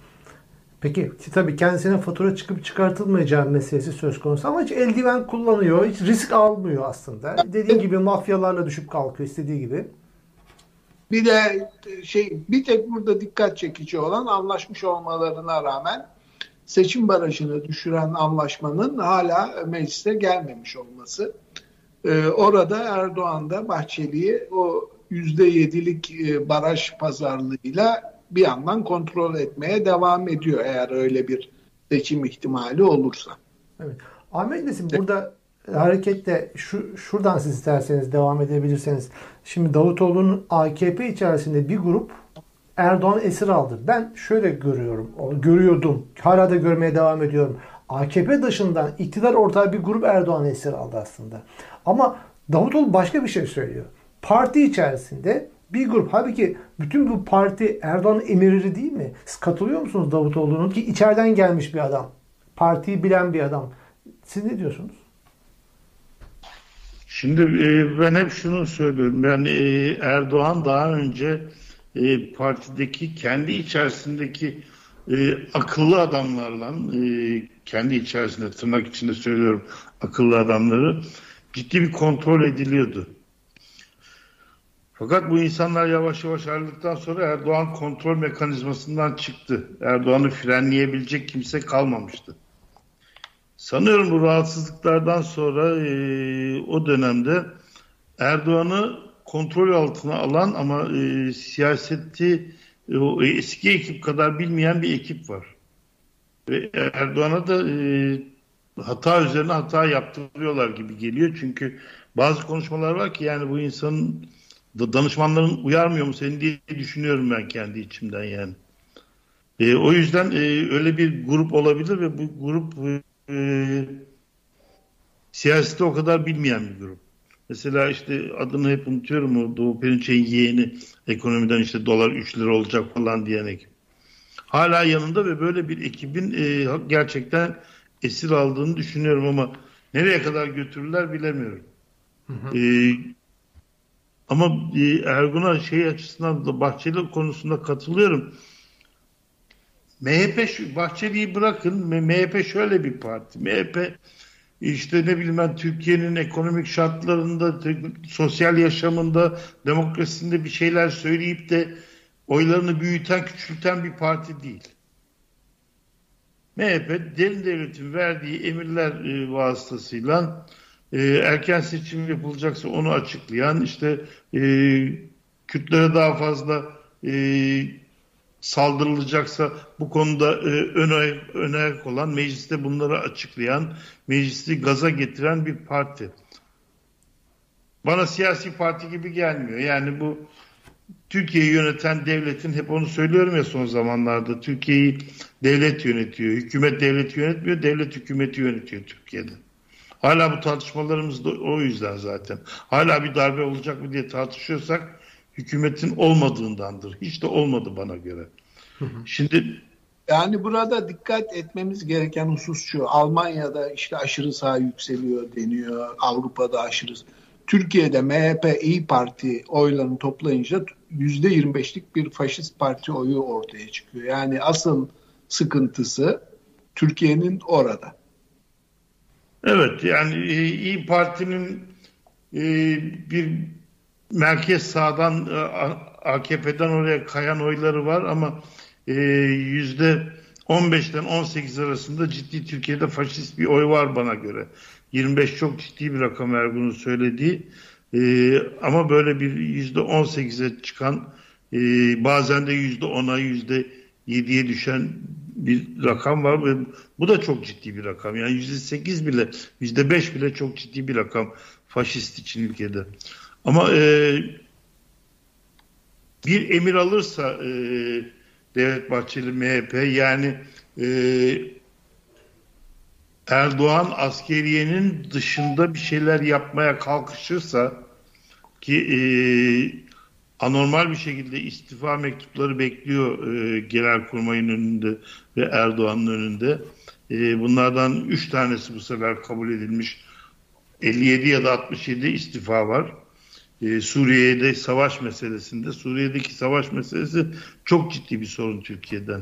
Peki tabii kendisine fatura çıkıp çıkartılmayacağı meselesi söz konusu ama hiç eldiven kullanıyor, hiç risk almıyor aslında. Dediğim gibi mafyalarla düşüp kalkıyor istediği gibi. Bir de şey bir tek burada dikkat çekici olan anlaşmış olmalarına rağmen seçim barajını düşüren anlaşmanın hala meclise gelmemiş olması. Ee, orada Erdoğan da Bahçeli'yi o yüzde yedilik e, baraj pazarlığıyla bir yandan kontrol etmeye devam ediyor eğer öyle bir seçim ihtimali olursa. Evet. Ahmet Nesim burada harekette şu şuradan siz isterseniz devam edebilirseniz. Şimdi Davutoğlu'nun AKP içerisinde bir grup Erdoğan esir aldı. Ben şöyle görüyorum, görüyordum. Hala da görmeye devam ediyorum. AKP dışından iktidar ortağı bir grup Erdoğan esir aldı aslında. Ama Davutoğlu başka bir şey söylüyor. Parti içerisinde bir grup. Halbuki bütün bu parti Erdoğan'ın emirleri değil mi? Siz katılıyor musunuz Davutoğlu'nun ki içeriden gelmiş bir adam. Partiyi bilen bir adam. Siz ne diyorsunuz? Şimdi e, ben hep şunu söylüyorum. Yani e, Erdoğan daha önce e, partideki kendi içerisindeki e, akıllı adamlarla e, kendi içerisinde tırnak içinde söylüyorum akıllı adamları ciddi bir kontrol ediliyordu. Fakat bu insanlar yavaş yavaş ayrıldıktan sonra Erdoğan kontrol mekanizmasından çıktı. Erdoğan'ı frenleyebilecek kimse kalmamıştı. Sanıyorum bu rahatsızlıklardan sonra e, o dönemde Erdoğan'ı kontrol altına alan ama e, siyaseti e, eski ekip kadar bilmeyen bir ekip var. Ve Erdoğan'a da e, hata üzerine hata yaptırıyorlar gibi geliyor. Çünkü bazı konuşmalar var ki yani bu insanın da danışmanların uyarmıyor mu seni diye düşünüyorum ben kendi içimden yani. E, o yüzden e, öyle bir grup olabilir ve bu grup e, siyaseti o kadar bilmeyen bir grup. Mesela işte adını hep unutuyorum o Doğu Perinçek'in yeğeni ekonomiden işte dolar 3 lira olacak falan diyen ekip. Hala yanında ve böyle bir ekibin e, gerçekten esir aldığını düşünüyorum ama nereye kadar götürürler bilemiyorum. Hı hı. E, ama e, Ergun'a şey açısından da Bahçeli konusunda katılıyorum. MHP Bahçeli'yi bırakın. MHP şöyle bir parti. MHP işte ne bileyim ben Türkiye'nin ekonomik şartlarında, sosyal yaşamında, demokrasisinde bir şeyler söyleyip de oylarını büyüten, küçülten bir parti değil. MHP derin devletin verdiği emirler e, vasıtasıyla e, erken seçim yapılacaksa onu açıklayan, işte e, Kürtlere daha fazla e, saldırılacaksa bu konuda e, öne, öne olan, mecliste bunları açıklayan, meclisi gaza getiren bir parti. Bana siyasi parti gibi gelmiyor. Yani bu Türkiye'yi yöneten devletin hep onu söylüyorum ya son zamanlarda Türkiye'yi devlet yönetiyor. Hükümet devleti yönetmiyor, devlet hükümeti yönetiyor Türkiye'de. Hala bu tartışmalarımız da o yüzden zaten. Hala bir darbe olacak mı diye tartışıyorsak hükümetin olmadığındandır. Hiç de olmadı bana göre. Şimdi yani burada dikkat etmemiz gereken husus şu. Almanya'da işte aşırı sağ yükseliyor deniyor. Avrupa'da aşırı Türkiye'de MHP İyi Parti oylarını toplayınca yüzde 25'lik bir faşist parti oyu ortaya çıkıyor. Yani asıl sıkıntısı Türkiye'nin orada. Evet yani İyi Parti'nin e, bir merkez sağdan e, AKP'den oraya kayan oyları var ama yüzde 15'ten 18 arasında ciddi Türkiye'de faşist bir oy var bana göre. 25 çok ciddi bir rakam Ergun'un söylediği. E, ama böyle bir yüzde 18'e çıkan e, bazen de yüzde 10'a yüzde 7'ye düşen bir rakam var ve bu da çok ciddi bir rakam. Yani yüzde 8 bile yüzde 5 bile çok ciddi bir rakam faşist için ülkede. Ama e, bir emir alırsa e, Devlet Bahçeli MHP yani e, Erdoğan askeriyenin dışında bir şeyler yapmaya kalkışırsa ki e, anormal bir şekilde istifa mektupları bekliyor e, Genelkurmay'ın önünde ve Erdoğan'ın önünde. E, bunlardan 3 tanesi bu sefer kabul edilmiş. 57 ya da 67 istifa var. E, Suriye'de savaş meselesinde. Suriye'deki savaş meselesi çok ciddi bir sorun Türkiye'den.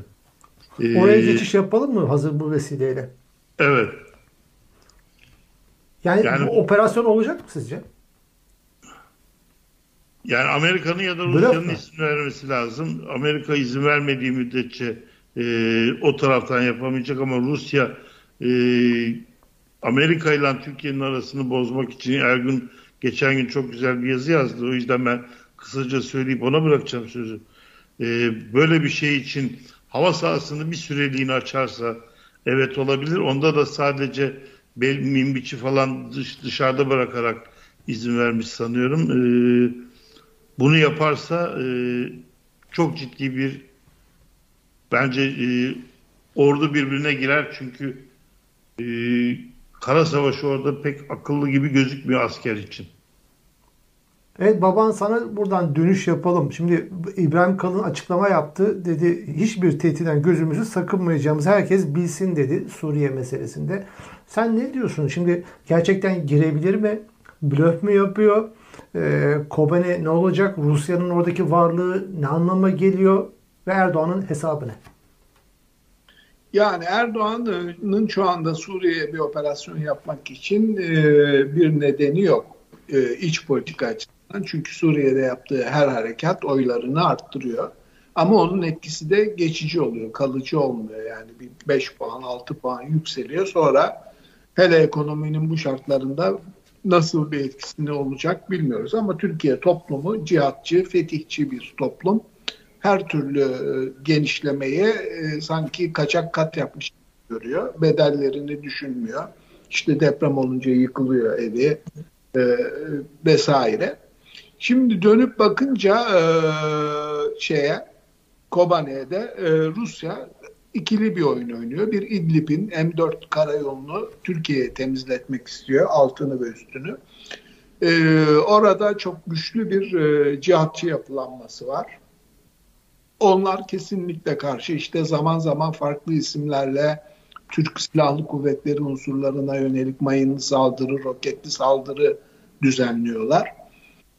E, Oraya geçiş yapalım mı hazır bu vesileyle? Evet. Yani, yani bu operasyon olacak mı sizce? Yani Amerika'nın ya da Rusya'nın izin vermesi lazım. Amerika izin vermediği müddetçe e, o taraftan yapamayacak ama Rusya e, Amerika ile Türkiye'nin arasını bozmak için Ergun geçen gün çok güzel bir yazı yazdı. O yüzden ben kısaca söyleyip ona bırakacağım sözü. E, böyle bir şey için hava sahasını bir süreliğine açarsa evet olabilir. Onda da sadece bel minbiçi falan dış, dışarıda bırakarak izin vermiş sanıyorum. Ee, bunu yaparsa e, çok ciddi bir bence e, ordu birbirine girer çünkü e, kara savaşı orada pek akıllı gibi gözükmüyor asker için. Evet baban sana buradan dönüş yapalım. Şimdi İbrahim Kalın açıklama yaptı. Dedi hiçbir tehditten gözümüzü sakınmayacağımız herkes bilsin dedi Suriye meselesinde. Sen ne diyorsun? Şimdi gerçekten girebilir mi? Blöf mü yapıyor? Ee, Kobane ne olacak? Rusya'nın oradaki varlığı ne anlama geliyor? Ve Erdoğan'ın hesabı ne? Yani Erdoğan'ın şu anda Suriye'ye bir operasyon yapmak için e, bir nedeni yok. E, iç politika açısından. Çünkü Suriye'de yaptığı her harekat oylarını arttırıyor. Ama onun etkisi de geçici oluyor, kalıcı olmuyor. Yani bir 5 puan, 6 puan yükseliyor. Sonra hele ekonominin bu şartlarında nasıl bir etkisi ne olacak bilmiyoruz. Ama Türkiye toplumu cihatçı, fetihçi bir toplum. Her türlü e, genişlemeye e, sanki kaçak kat yapmış görüyor. Bedellerini düşünmüyor. İşte deprem olunca yıkılıyor evi e, vesaire. Şimdi dönüp bakınca e, şeye Kobane'de e, Rusya ikili bir oyun oynuyor. Bir İdlib'in M4 karayolunu Türkiye'ye temizletmek istiyor. Altını ve üstünü. Ee, orada çok güçlü bir e, cihatçı yapılanması var. Onlar kesinlikle karşı işte zaman zaman farklı isimlerle Türk Silahlı Kuvvetleri unsurlarına yönelik mayınlı saldırı, roketli saldırı düzenliyorlar.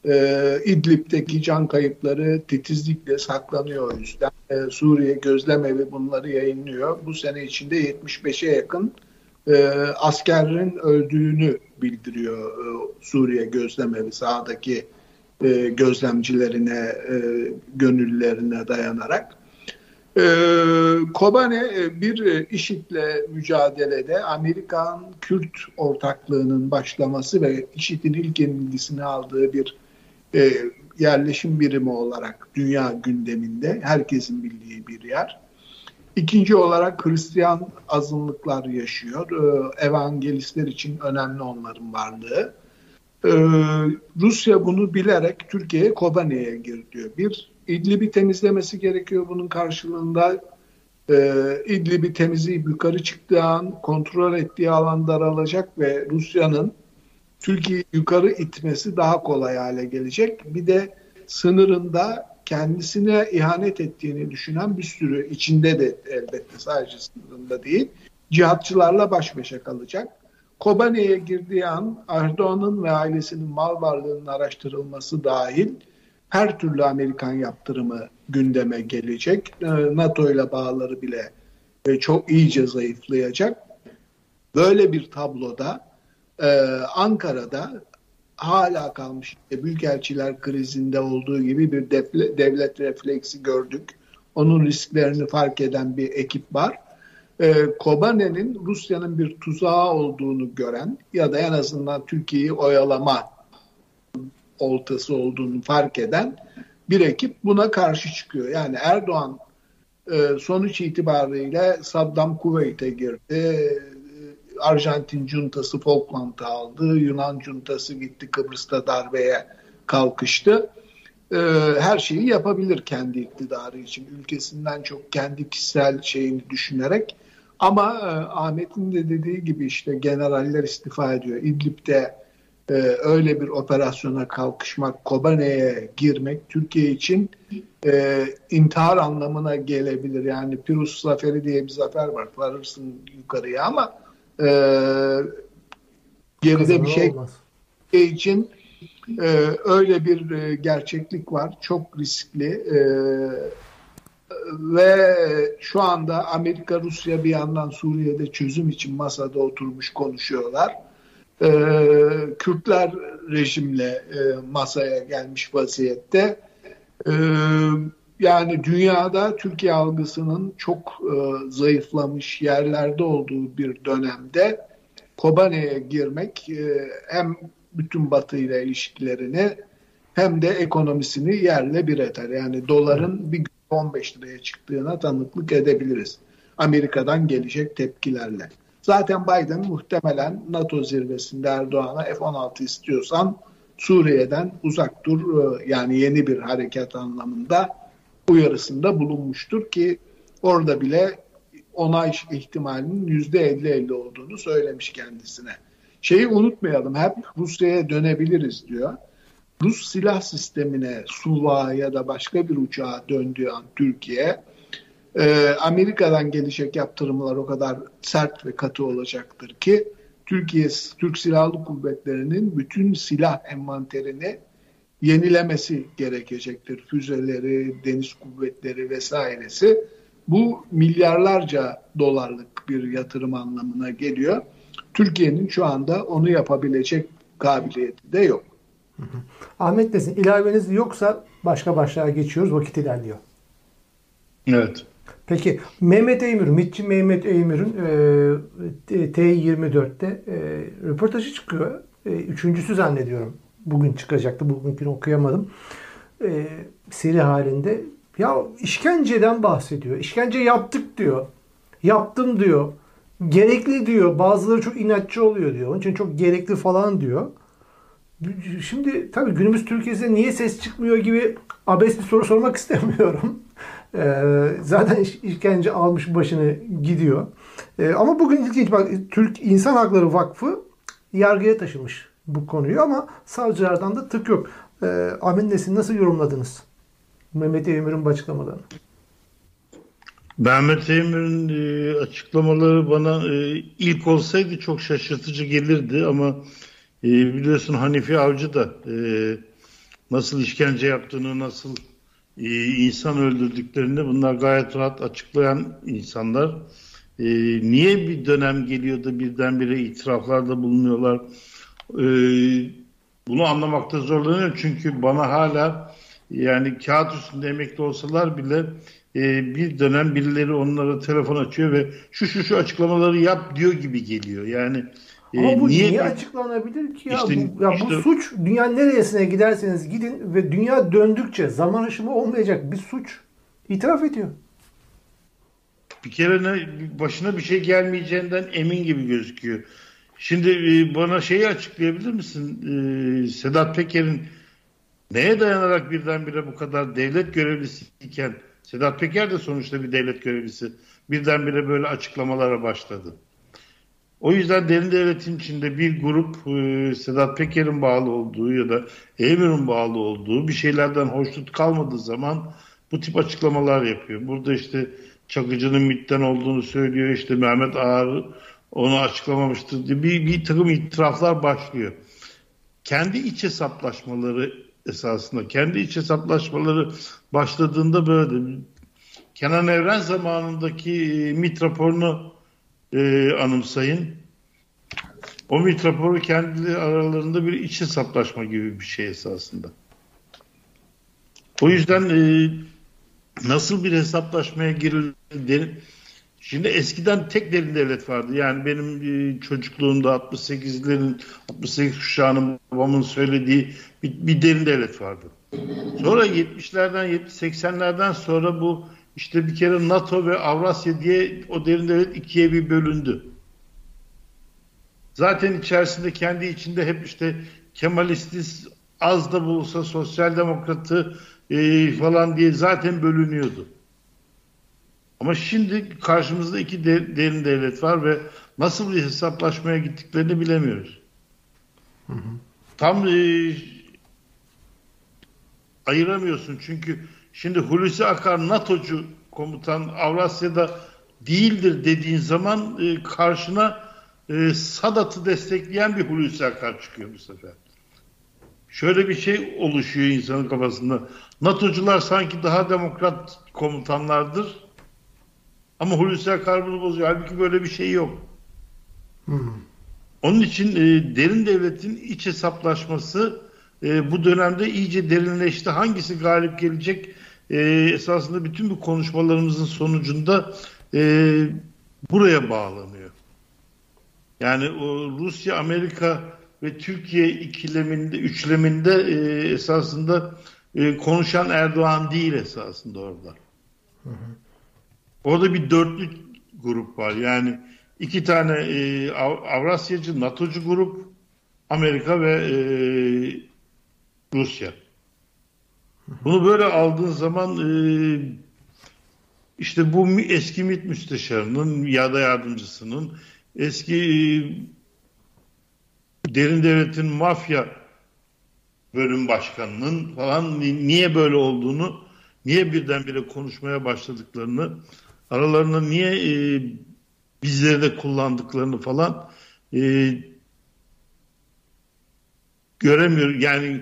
e, İdlib'deki can kayıpları titizlikle saklanıyor o yüzden. E, Suriye Gözlemevi bunları yayınlıyor. Bu sene içinde 75'e yakın e, askerin öldüğünü bildiriyor e, Suriye Gözlemevi sahadaki e, gözlemcilerine, e, gönüllerine dayanarak. E, Kobane e, bir e, IŞİD'le mücadelede Amerikan Kürt ortaklığının başlaması ve IŞİD'in ilk yenilgisini aldığı bir e, yerleşim birimi olarak dünya gündeminde herkesin bildiği bir yer. İkinci olarak Hristiyan azınlıklar yaşıyor. E, evangelistler için önemli onların varlığı. E, Rusya bunu bilerek Türkiye'ye Kobane'ye gir diyor. Bir, İdlib'i temizlemesi gerekiyor bunun karşılığında. E, İdlib'i temizleyip yukarı çıktığı an kontrol ettiği alan daralacak ve Rusya'nın Türkiye'yi yukarı itmesi daha kolay hale gelecek. Bir de sınırında kendisine ihanet ettiğini düşünen bir sürü içinde de elbette sadece sınırında değil cihatçılarla baş başa kalacak. Kobane'ye girdiği an Erdoğan'ın ve ailesinin mal varlığının araştırılması dahil her türlü Amerikan yaptırımı gündeme gelecek. Ee, NATO ile bağları bile e, çok iyice zayıflayacak. Böyle bir tabloda e, Ankara'da hala kalmış büyükelçiler krizinde olduğu gibi bir devlet refleksi gördük. Onun risklerini fark eden bir ekip var. Ee, Kobane'nin Rusya'nın bir tuzağı olduğunu gören ya da en azından Türkiye'yi oyalama oltası olduğunu fark eden bir ekip buna karşı çıkıyor. Yani Erdoğan e, sonuç itibariyle Saddam Kuveyt'e girdi. Arjantin cuntası Falkland'ı aldı. Yunan cuntası gitti Kıbrıs'ta darbeye kalkıştı. Ee, her şeyi yapabilir kendi iktidarı için. Ülkesinden çok kendi kişisel şeyini düşünerek. Ama e, Ahmet'in de dediği gibi işte generaller istifa ediyor. İdlib'de e, öyle bir operasyona kalkışmak, Kobane'ye girmek Türkiye için e, intihar anlamına gelebilir. Yani Pirus Zaferi diye bir zafer var. Varırsın yukarıya ama e, geride bir şey olmaz. için e, öyle bir e, gerçeklik var. Çok riskli e, ve şu anda Amerika, Rusya bir yandan Suriye'de çözüm için masada oturmuş konuşuyorlar. E, Kürtler rejimle e, masaya gelmiş vaziyette. E, yani dünyada Türkiye algısının çok e, zayıflamış yerlerde olduğu bir dönemde Kobane'ye girmek e, hem bütün Batı ile ilişkilerini hem de ekonomisini yerle bir eder. Yani doların bir 15 liraya çıktığına tanıklık edebiliriz. Amerika'dan gelecek tepkilerle. Zaten Biden muhtemelen NATO zirvesinde Erdoğan'a F-16 istiyorsan Suriye'den uzak dur e, yani yeni bir harekat anlamında uyarısında bulunmuştur ki orada bile onay ihtimalinin yüzde 50-50 olduğunu söylemiş kendisine. Şeyi unutmayalım hep Rusya'ya dönebiliriz diyor. Rus silah sistemine Suva ya da başka bir uçağa döndüğü an Türkiye e, Amerika'dan gelecek yaptırımlar o kadar sert ve katı olacaktır ki Türkiye Türk Silahlı Kuvvetleri'nin bütün silah envanterini yenilemesi gerekecektir. Füzeleri, deniz kuvvetleri vesairesi. Bu milyarlarca dolarlık bir yatırım anlamına geliyor. Türkiye'nin şu anda onu yapabilecek kabiliyeti de yok. Hı hı. Ahmet Nesin ilaveniz yoksa başka başlığa geçiyoruz. Vakit ilerliyor. Evet. Peki Mehmet Eymür, MİTçi Mehmet Eymür'ün e, T24'te e, röportajı çıkıyor. E, üçüncüsü zannediyorum. Bugün çıkacaktı. Bugünkünü okuyamadım. E, seri halinde. Ya işkenceden bahsediyor. İşkence yaptık diyor. Yaptım diyor. Gerekli diyor. Bazıları çok inatçı oluyor diyor. Onun için çok gerekli falan diyor. Şimdi tabii günümüz Türkiye'de niye ses çıkmıyor gibi abes bir soru sormak (laughs) istemiyorum. Ee, zaten işkence almış başını gidiyor. Ee, ama bugün ilginç bak Türk İnsan Hakları Vakfı yargıya taşımış bu konuyu ama savcılardan da tık yok. Ee, Amin Nesin nasıl yorumladınız? Mehmet Emir'in bu açıklamalarını. Mehmet Emir'in e, açıklamaları bana e, ilk olsaydı çok şaşırtıcı gelirdi ama e, biliyorsun Hanifi Avcı da e, nasıl işkence yaptığını, nasıl e, insan öldürdüklerini bunlar gayet rahat açıklayan insanlar. E, niye bir dönem geliyor da birdenbire itiraflarda bulunuyorlar? E, bunu anlamakta zorlanıyorum çünkü bana hala yani kağıt üstünde emekli olsalar bile e, bir dönem birileri onlara telefon açıyor ve şu şu şu açıklamaları yap diyor gibi geliyor. Yani ama e, bu niye, niye açıklanabilir ki ya? İşte, bu, ya işte, bu suç dünya neresine giderseniz gidin ve dünya döndükçe zaman aşımı olmayacak bir suç itiraf ediyor. Bir kere ne, başına bir şey gelmeyeceğinden emin gibi gözüküyor. Şimdi e, bana şeyi açıklayabilir misin? E, Sedat Peker'in neye dayanarak birdenbire bu kadar devlet görevlisi iken Sedat Peker de sonuçta bir devlet görevlisi birdenbire böyle açıklamalara başladı. O yüzden derin devletin içinde bir grup e, Sedat Peker'in bağlı olduğu ya da Emir'in bağlı olduğu bir şeylerden hoşnut kalmadığı zaman bu tip açıklamalar yapıyor. Burada işte Çakıcı'nın MİT'ten olduğunu söylüyor. İşte Mehmet Ağar onu açıklamamıştır diye bir, bir takım itiraflar başlıyor. Kendi iç hesaplaşmaları esasında kendi iç hesaplaşmaları başladığında böyle Kenan Evren zamanındaki e, MİT raporunu e, anımsayın. O MİT raporu kendi aralarında bir iç hesaplaşma gibi bir şey esasında. O yüzden e, nasıl bir hesaplaşmaya girildi? Şimdi eskiden tek derin devlet vardı. Yani benim e, çocukluğumda 68'lerin 68 kuşağının babamın söylediği bir, bir derin devlet vardı. Sonra 70'lerden 80'lerden sonra bu işte bir kere NATO ve Avrasya diye o derin devlet ikiye bir bölündü. Zaten içerisinde kendi içinde hep işte Kemalistiz az da bulsa sosyal demokratı e, falan diye zaten bölünüyordu. Ama şimdi karşımızda iki de, derin devlet var ve nasıl bir hesaplaşmaya gittiklerini bilemiyoruz. Hı hı. Tam e, ayıramıyorsun çünkü şimdi Hulusi Akar NATO'cu komutan Avrasya'da değildir dediğin zaman e, karşına e, Sadat'ı destekleyen bir Hulusi Akar çıkıyor bu sefer. Şöyle bir şey oluşuyor insanın kafasında. NATO'cular sanki daha demokrat komutanlardır ama Hulusi Akar bunu bozuyor. Halbuki böyle bir şey yok. Hmm. Onun için e, derin devletin iç hesaplaşması e, bu dönemde iyice derinleşti. Hangisi galip gelecek? E, esasında bütün bu konuşmalarımızın sonucunda e, buraya bağlanıyor. Yani o Rusya, Amerika ve Türkiye ikileminde, üçleminde e, esasında e, konuşan Erdoğan değil esasında orada. Hı hı. Orada bir dörtlü grup var. Yani iki tane e, Avrasyacı, NATO'cu grup, Amerika ve e, Rusya. Bunu böyle aldığın zaman e, işte bu eski MİT müsteşarının ya da yardımcısının eski e, derin devletin mafya bölüm başkanının falan niye böyle olduğunu, niye birdenbire konuşmaya başladıklarını aralarında niye e, bizleri de kullandıklarını falan e, göremiyor. Yani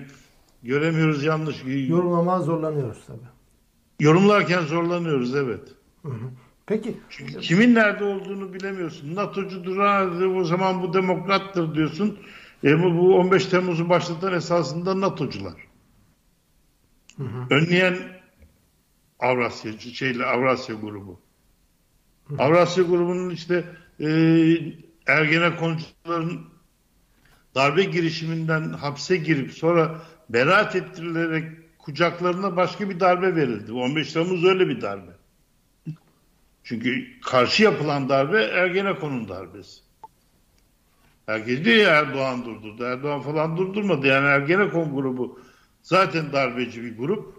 göremiyoruz yanlış. Yorumlama zorlanıyoruz tabii. Yorumlarken zorlanıyoruz evet. Hı hı. Peki. Çünkü kimin nerede olduğunu bilemiyorsun. NATO'cu durar o zaman bu demokrattır diyorsun. E bu, bu 15 Temmuz'u başlatan esasında NATO'cular. Hı hı. Önleyen Avrasyacı, şeyle Avrasya grubu. Avrasya grubunun işte e, Ergenekoncuların darbe girişiminden hapse girip sonra beraat ettirilerek kucaklarına başka bir darbe verildi. 15 Temmuz öyle bir darbe. Çünkü karşı yapılan darbe Ergenekon'un darbesi. Herkes diyor ya Erdoğan durdurdu. Erdoğan falan durdurmadı. Yani Ergenekon grubu zaten darbeci bir grup.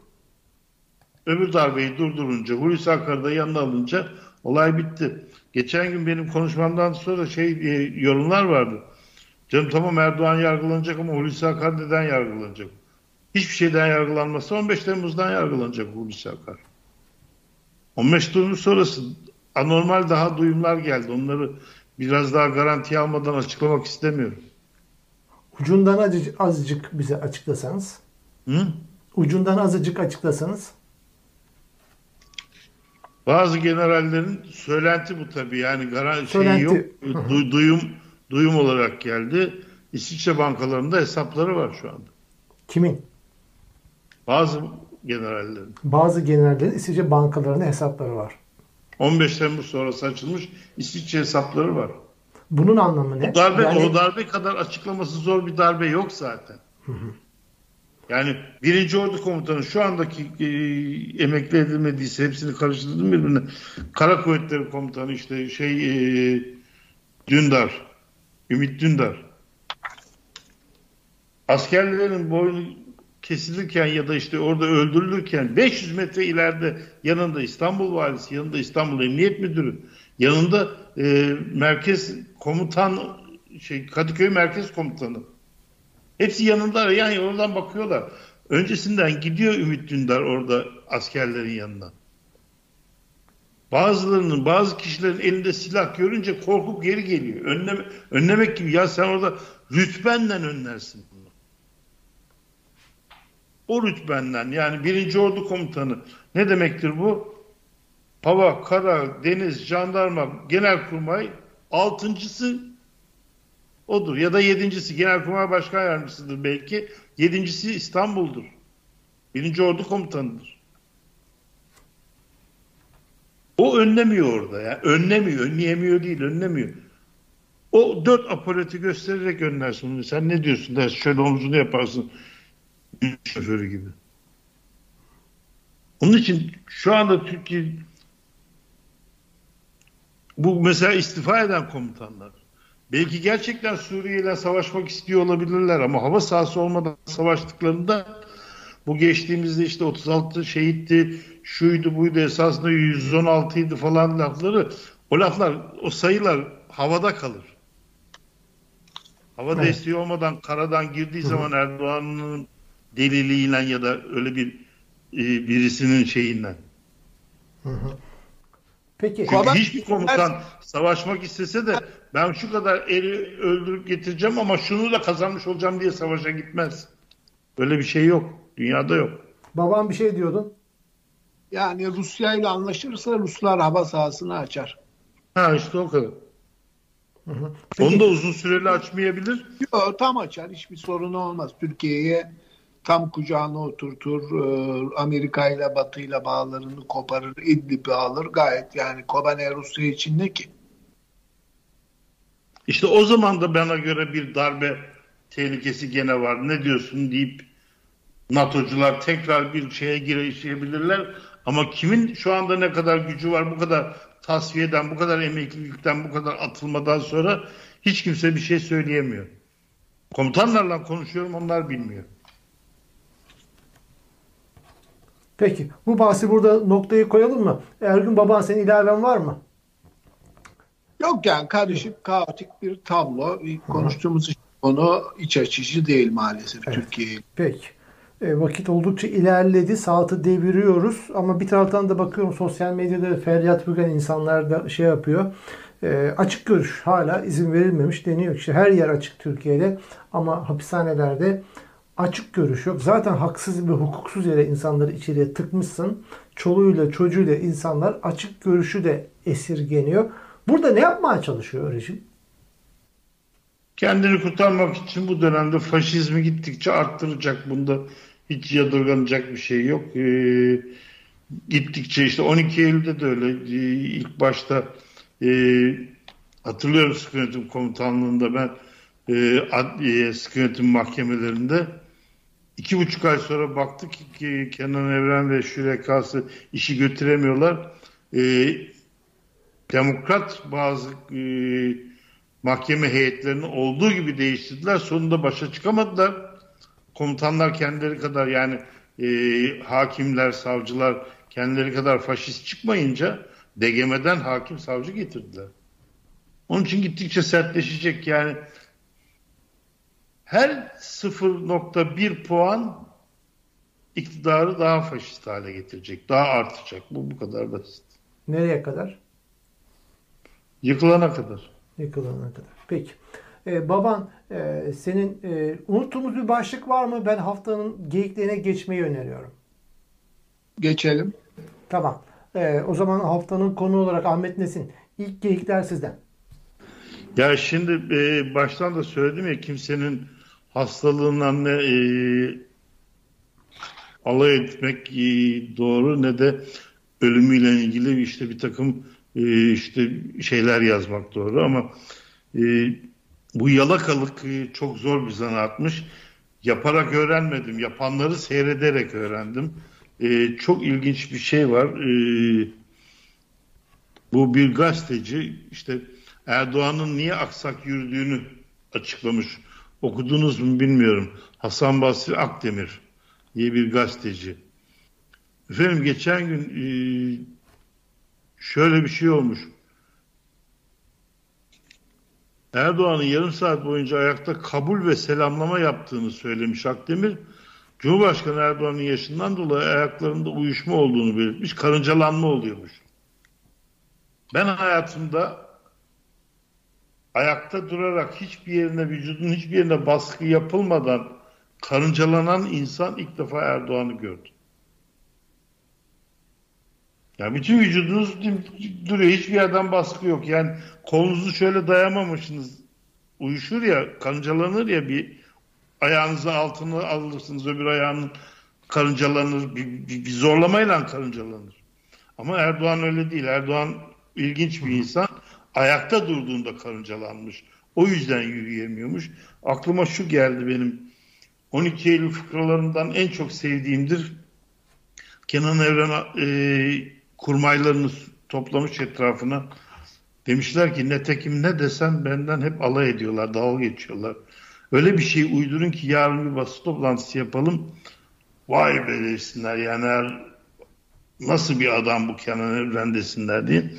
Öbür darbeyi durdurunca, Hulusi Akar'ı da yanına alınca Olay bitti. Geçen gün benim konuşmamdan sonra şey e, yorumlar vardı. Canım tamam Erdoğan yargılanacak ama Hulusi Akar neden yargılanacak? Hiçbir şeyden yargılanmasa 15 Temmuz'dan yargılanacak Hulusi Akar. 15 Temmuz sonrası anormal daha duyumlar geldi. Onları biraz daha garanti almadan açıklamak istemiyorum. Ucundan azıcık, azıcık bize açıklasanız. Hı? Ucundan azıcık açıklasanız. Bazı generallerin söylenti bu tabii yani garan Söylenti. şeyi yok. Du- duyum duyum olarak geldi. İsviçre bankalarında hesapları var şu anda. Kimin? Bazı generallerin. Bazı generallerin İsviçre bankalarında hesapları var. 15 Temmuz sonrası açılmış İsviçre hesapları var. Bunun anlamı ne? O darbe Yani- o darbe kadar açıklaması zor bir darbe yok zaten. Yani birinci ordu komutanı şu andaki e, emekli edilmediyse hepsini karıştırdım birbirine. Kara kuvvetleri komutanı işte şey e, Dündar, Ümit Dündar. Askerlerin boynu kesilirken ya da işte orada öldürülürken 500 metre ileride yanında İstanbul valisi, yanında İstanbul Emniyet Müdürü, yanında e, merkez komutan şey Kadıköy Merkez Komutanı. Hepsi yanında yani oradan bakıyorlar. Öncesinden gidiyor Ümit Dündar orada askerlerin yanına. Bazılarının, bazı kişilerin elinde silah görünce korkup geri geliyor. Önleme, önlemek gibi ya sen orada rütbenden önlersin. O rütbenden yani birinci ordu komutanı ne demektir bu? Hava, kara, deniz, jandarma, genelkurmay altıncısı odur. Ya da yedincisi genelkurmay başkan yardımcısıdır belki. Yedincisi İstanbul'dur. Birinci ordu komutanıdır. O önlemiyor orada ya. Önlemiyor. Önleyemiyor değil. Önlemiyor. O dört aparatı göstererek önlersin. Sen ne diyorsun dersin. Şöyle omzunu yaparsın. Şoförü gibi. Onun için şu anda Türkiye bu mesela istifa eden komutanlar belki gerçekten Suriye ile savaşmak istiyor olabilirler ama hava sahası olmadan savaştıklarında bu geçtiğimizde işte 36 şehitti, şuydu buydu esasında 116 idi falan lafları o laflar, o sayılar havada kalır. Hava Evet. desteği olmadan karadan girdiği zaman Erdoğan'ın deliliğiyle ya da öyle bir e, birisinin şeyinden. Peki. Çünkü Kovan- hiçbir komutan savaşmak istese de ben şu kadar eri öldürüp getireceğim ama şunu da kazanmış olacağım diye savaşa gitmez. Böyle bir şey yok. Dünyada yok. Babam bir şey diyordun. Yani Rusya ile anlaşırsa Ruslar hava sahasını açar. Ha işte o kadar. Peki. Onu da uzun süreli açmayabilir. Yok, tam açar. Hiçbir sorunu olmaz. Türkiye'ye tam kucağına oturtur. e, Amerika ile Batı ile bağlarını koparır. İdlib'i alır. Gayet yani Kobane Rusya için ne ki? İşte o zaman da bana göre bir darbe tehlikesi gene var. Ne diyorsun deyip NATO'cular tekrar bir şeye girişebilirler. Ama kimin şu anda ne kadar gücü var bu kadar tasfiyeden, bu kadar emeklilikten, bu kadar atılmadan sonra hiç kimse bir şey söyleyemiyor. Komutanlarla konuşuyorum onlar bilmiyor. Peki. Bu bahsi burada noktayı koyalım mı? Ergün baban senin ilaven var mı? Yok yani karışık, kaotik bir tablo. Konuştuğumuz konu iç açıcı değil maalesef Evet. Türkiye. Peki. E, vakit oldukça ilerledi. Saati deviriyoruz. Ama bir taraftan da bakıyorum sosyal medyada feryat büken insanlar da şey yapıyor. E, açık görüş hala izin verilmemiş deniyor. İşte her yer açık Türkiye'de ama hapishanelerde açık görüş yok. Zaten haksız ve hukuksuz yere insanları içeriye tıkmışsın. Çoluğuyla çocuğuyla insanlar açık görüşü de esirgeniyor. Burada ne yapmaya çalışıyor rejim? Kendini kurtarmak için bu dönemde faşizmi gittikçe arttıracak. Bunda hiç yadırganacak bir şey yok. Ee, gittikçe işte 12 Eylül'de de öyle. Ee, ilk başta e, hatırlıyorum sıkı komutanlığında ben e, sıkı yönetim mahkemelerinde iki buçuk ay sonra baktık ki Kenan Evren ve Şürekası işi götüremiyorlar. Ee, demokrat bazı e, mahkeme heyetlerini olduğu gibi değiştirdiler. Sonunda başa çıkamadılar. Komutanlar kendileri kadar yani e, hakimler, savcılar kendileri kadar faşist çıkmayınca DGM'den hakim savcı getirdiler. Onun için gittikçe sertleşecek yani her 0.1 puan iktidarı daha faşist hale getirecek. Daha artacak. Bu bu kadar basit. Nereye kadar? Yıkılana kadar. Yıkılana kadar. Peki. E, baban e, senin e, unuttuğumuz bir başlık var mı? Ben haftanın geyiklerine geçmeyi öneriyorum. Geçelim. Tamam. E, o zaman haftanın konu olarak Ahmet Nesin. İlk geyikler sizden. Ya şimdi e, baştan da söyledim ya kimsenin hastalığından ne e, alay etmek e, doğru ne de ölümüyle ilgili işte bir takım e, işte şeyler yazmak doğru ama e, bu yalakalık e, çok zor bir zanaatmış. Yaparak öğrenmedim. Yapanları seyrederek öğrendim. E, çok ilginç bir şey var. E, bu bir gazeteci işte Erdoğan'ın niye aksak yürüdüğünü açıklamış. Okudunuz mu bilmiyorum. Hasan Basri Akdemir diye bir gazeteci. Efendim geçen gün e, şöyle bir şey olmuş. Erdoğan'ın yarım saat boyunca ayakta kabul ve selamlama yaptığını söylemiş Akdemir. Cumhurbaşkanı Erdoğan'ın yaşından dolayı ayaklarında uyuşma olduğunu belirtmiş. Karıncalanma oluyormuş. Ben hayatımda ayakta durarak hiçbir yerine vücudun hiçbir yerine baskı yapılmadan karıncalanan insan ilk defa Erdoğan'ı gördü. Yani bütün vücudunuz duruyor. Hiçbir yerden baskı yok. Yani kolunuzu şöyle dayamamışsınız. Uyuşur ya, karıncalanır ya bir ayağınızı altına alırsınız öbür ayağının karıncalanır. Bir, bir, bir zorlamayla karıncalanır. Ama Erdoğan öyle değil. Erdoğan ilginç bir insan. Ayakta durduğunda karıncalanmış. O yüzden yürüyemiyormuş. Aklıma şu geldi benim. 12 Eylül fıkralarından en çok sevdiğimdir. Kenan Evren e, kurmaylarını toplamış etrafına. Demişler ki ne tekim ne desem benden hep alay ediyorlar, dalga geçiyorlar. Öyle bir şey uydurun ki yarın bir basın toplantısı yapalım. Vay be desinler yani nasıl bir adam bu Kenan Evren desinler diye.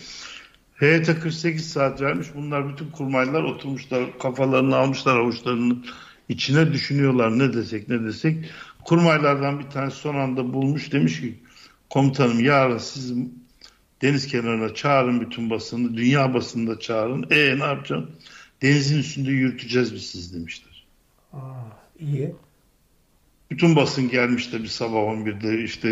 Heyete 48 saat vermiş. Bunlar bütün kurmaylar oturmuşlar, kafalarını almışlar avuçlarının içine düşünüyorlar ne desek ne desek. Kurmaylardan bir tanesi son anda bulmuş demiş ki komutanım yarın siz deniz kenarına çağırın bütün basını, dünya basını da çağırın. E ne yapacaksın? Denizin üstünde yürüteceğiz biz siz demişler. Aa, iyi. Bütün basın gelmiş de bir sabah 11'de işte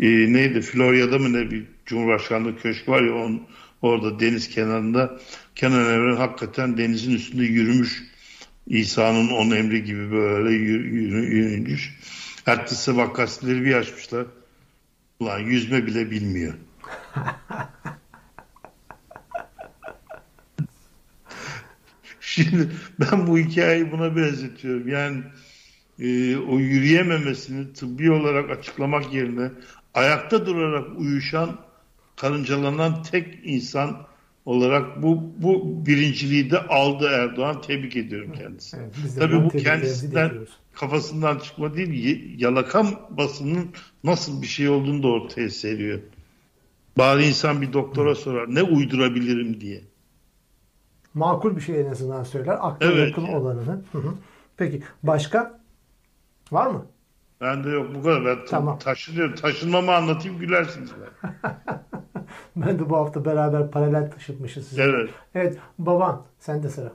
e, neydi Florya'da mı ne bir Cumhurbaşkanlığı köşkü var ya onun, orada deniz kenarında Kenan Evren hakikaten denizin üstünde yürümüş İsa'nın on emri gibi böyle yürümüş. Ertesi gazeteleri bir açmışlar. Ulan yüzme bile bilmiyor. (laughs) Şimdi ben bu hikayeyi buna benzetiyorum. Yani e, o yürüyememesini tıbbi olarak açıklamak yerine ayakta durarak uyuşan, karıncalanan tek insan olarak bu bu birinciliği de aldı Erdoğan. Tebrik ediyorum kendisini. Evet, Tabii bu kendisinden kafasından çıkma değil, yalakam basının nasıl bir şey olduğunu da ortaya seriyor. Bari insan bir doktora sorar ne uydurabilirim diye. Makul bir şey en azından söyler. Akla evet. yakın olanını. Hı hı. Peki başka var mı? Ben de yok bu kadar. Ben tamam. taşınıyorum. Taşınmamı anlatayım gülersiniz. ben (laughs) (laughs) de bu hafta beraber paralel taşıtmışız size. Evet. Evet baban sen de sıra.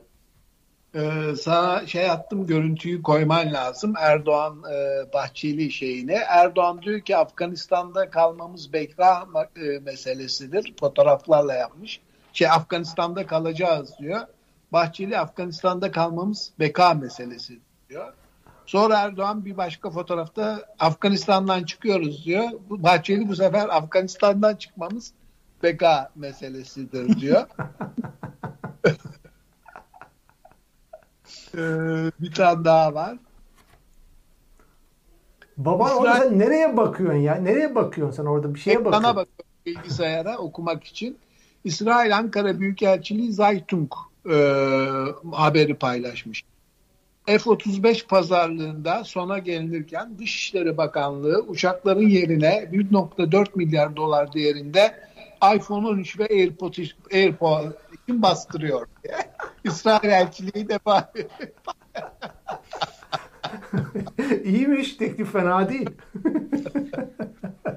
Ee, sana şey attım görüntüyü koyman lazım Erdoğan e, Bahçeli şeyine. Erdoğan diyor ki Afganistan'da kalmamız bekra e, meselesidir. Fotoğraflarla yapmış. Şey Afganistan'da kalacağız diyor. Bahçeli Afganistan'da kalmamız beka meselesi diyor. Sonra Erdoğan bir başka fotoğrafta Afganistan'dan çıkıyoruz diyor. Bahçeli bu sefer Afganistan'dan çıkmamız beka meselesidir diyor. (laughs) Ee, bir tane daha var. Baban İsrail... orada sen nereye bakıyorsun ya? Nereye bakıyorsun sen orada bir şeye bakıyorsun? Bana bakıyorum bilgisayara okumak için. İsrail Ankara Büyükelçiliği Zaytung e, haberi paylaşmış. F-35 pazarlığında sona gelinirken Dışişleri Bakanlığı uçakların yerine 1.4 milyar dolar değerinde iPhone 13 ve AirPods, AirPods için bastırıyor diye. (laughs) İsrail elçiliği de (laughs) İyiymiş teklif fena değil. (laughs)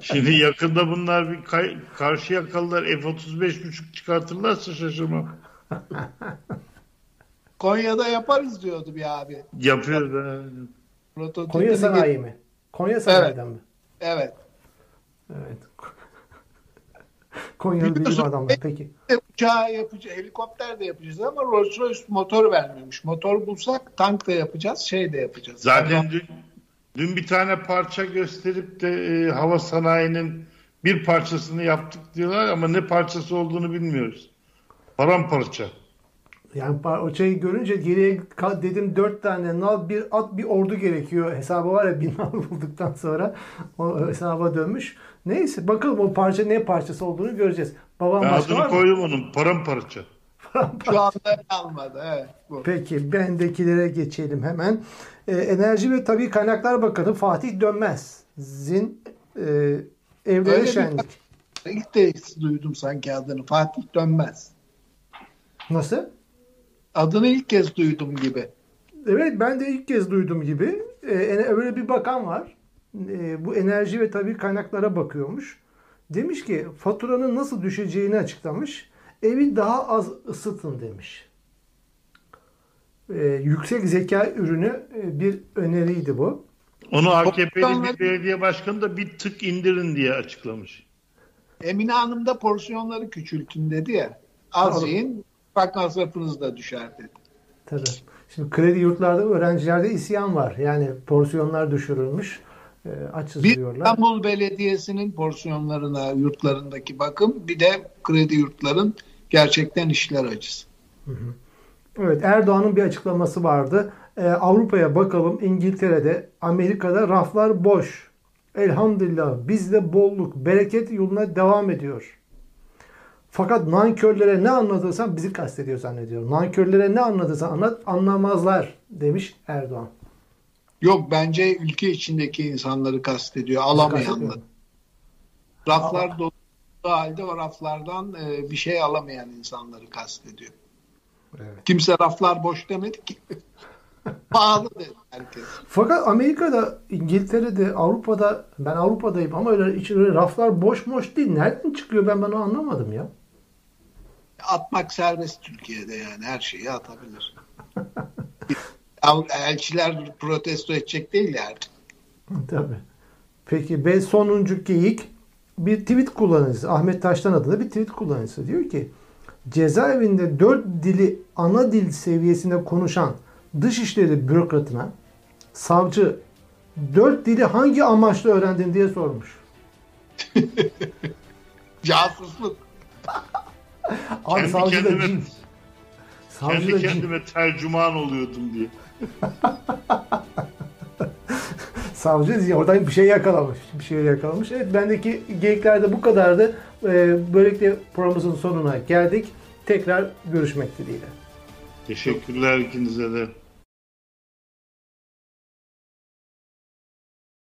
Şimdi yakında bunlar bir kay- karşı yakalılar F-35 buçuk çıkartırlarsa şaşırmam. Konya'da yaparız diyordu bir abi. Yapıyoruz. ha. Prototipini Konya Sanayi mi? Konya Sanayi'den mi? Evet. Evet. Konyalı bilim Biliyorsun, adamlar. Peki. Uçağı yapacağız, helikopter de yapacağız ama Rolls Royce motor vermemiş. Motor bulsak tank da yapacağız, şey de yapacağız. Zaten dün, dün bir tane parça gösterip de e, hava sanayinin bir parçasını yaptık diyorlar ama ne parçası olduğunu bilmiyoruz. Paramparça. Yani o şeyi görünce geriye dedim dört tane nal bir at bir ordu gerekiyor. Hesabı var ya bin (laughs) nal bulduktan sonra o hesaba dönmüş. Neyse bakalım o parça ne parçası olduğunu göreceğiz. Babam Ben başka var adını mı? koydum onun. Paramparça. Şu anda almadı. Evet, bu. Peki bendekilere geçelim hemen. Ee, Enerji ve Tabii Kaynaklar Bakanı Fatih Dönmez'in e, evleri Öyle bir- şenlik. İlk de duydum sanki adını. Fatih Dönmez. Nasıl? Adını ilk kez duydum gibi. Evet ben de ilk kez duydum gibi. Ee, öyle bir bakan var. Ee, bu enerji ve tabii kaynaklara bakıyormuş. Demiş ki faturanın nasıl düşeceğini açıklamış. Evi daha az ısıtın demiş. Ee, yüksek zeka ürünü e, bir öneriydi bu. Onu AKP'li bir belediye başkanı da bir tık indirin diye açıklamış. Emine Hanım da porsiyonları küçültün dedi ya. Az Doğru. yiyin, bak masrafınız da düşer dedi. Tabii. Şimdi kredi yurtlarda öğrencilerde isyan var. Yani porsiyonlar düşürülmüş. E, açız Bir diyorlar. İstanbul Belediyesi'nin porsiyonlarına, yurtlarındaki bakım, bir de kredi yurtların gerçekten işler acısı. Evet Erdoğan'ın bir açıklaması vardı. Ee, Avrupa'ya bakalım İngiltere'de, Amerika'da raflar boş. Elhamdülillah bizde bolluk, bereket yoluna devam ediyor. Fakat nankörlere ne anlatırsan bizi kastediyor zannediyorum. Nankörlere ne anlatırsan anlat anlamazlar demiş Erdoğan. Yok bence ülke içindeki insanları kastediyor, alamayanları. Raflar dolu halde o raflardan e, bir şey alamayan insanları kastediyor. Evet. Kimse raflar boş demedi ki. (laughs) Pahalı dedi herkes. Fakat Amerika'da, İngiltere'de, Avrupa'da ben Avrupa'dayım ama öyle, hiç öyle raflar boş boş değil. Nereden çıkıyor ben bunu anlamadım ya. Atmak serbest Türkiye'de yani her şeyi atabilir. (laughs) Elçiler protesto edecek değil yani. Tabii. Peki ve sonuncu geyik bir tweet kullanıcısı Ahmet Taştan adında bir tweet kullanıcısı diyor ki cezaevinde dört dili ana dil seviyesinde konuşan dışişleri bürokratına savcı dört dili hangi amaçla öğrendin diye sormuş. (laughs) Casusluk. Abi kendi savcı da kendime, cin. Savcı kendi da cin. kendime tercüman oluyordum diye. (laughs) Savcı oradan bir şey yakalamış. Bir şey yakalamış. Evet bendeki geyikler de bu kadardı. Ee, böylelikle programımızın sonuna geldik. Tekrar görüşmek dileğiyle. Teşekkürler ikinize de.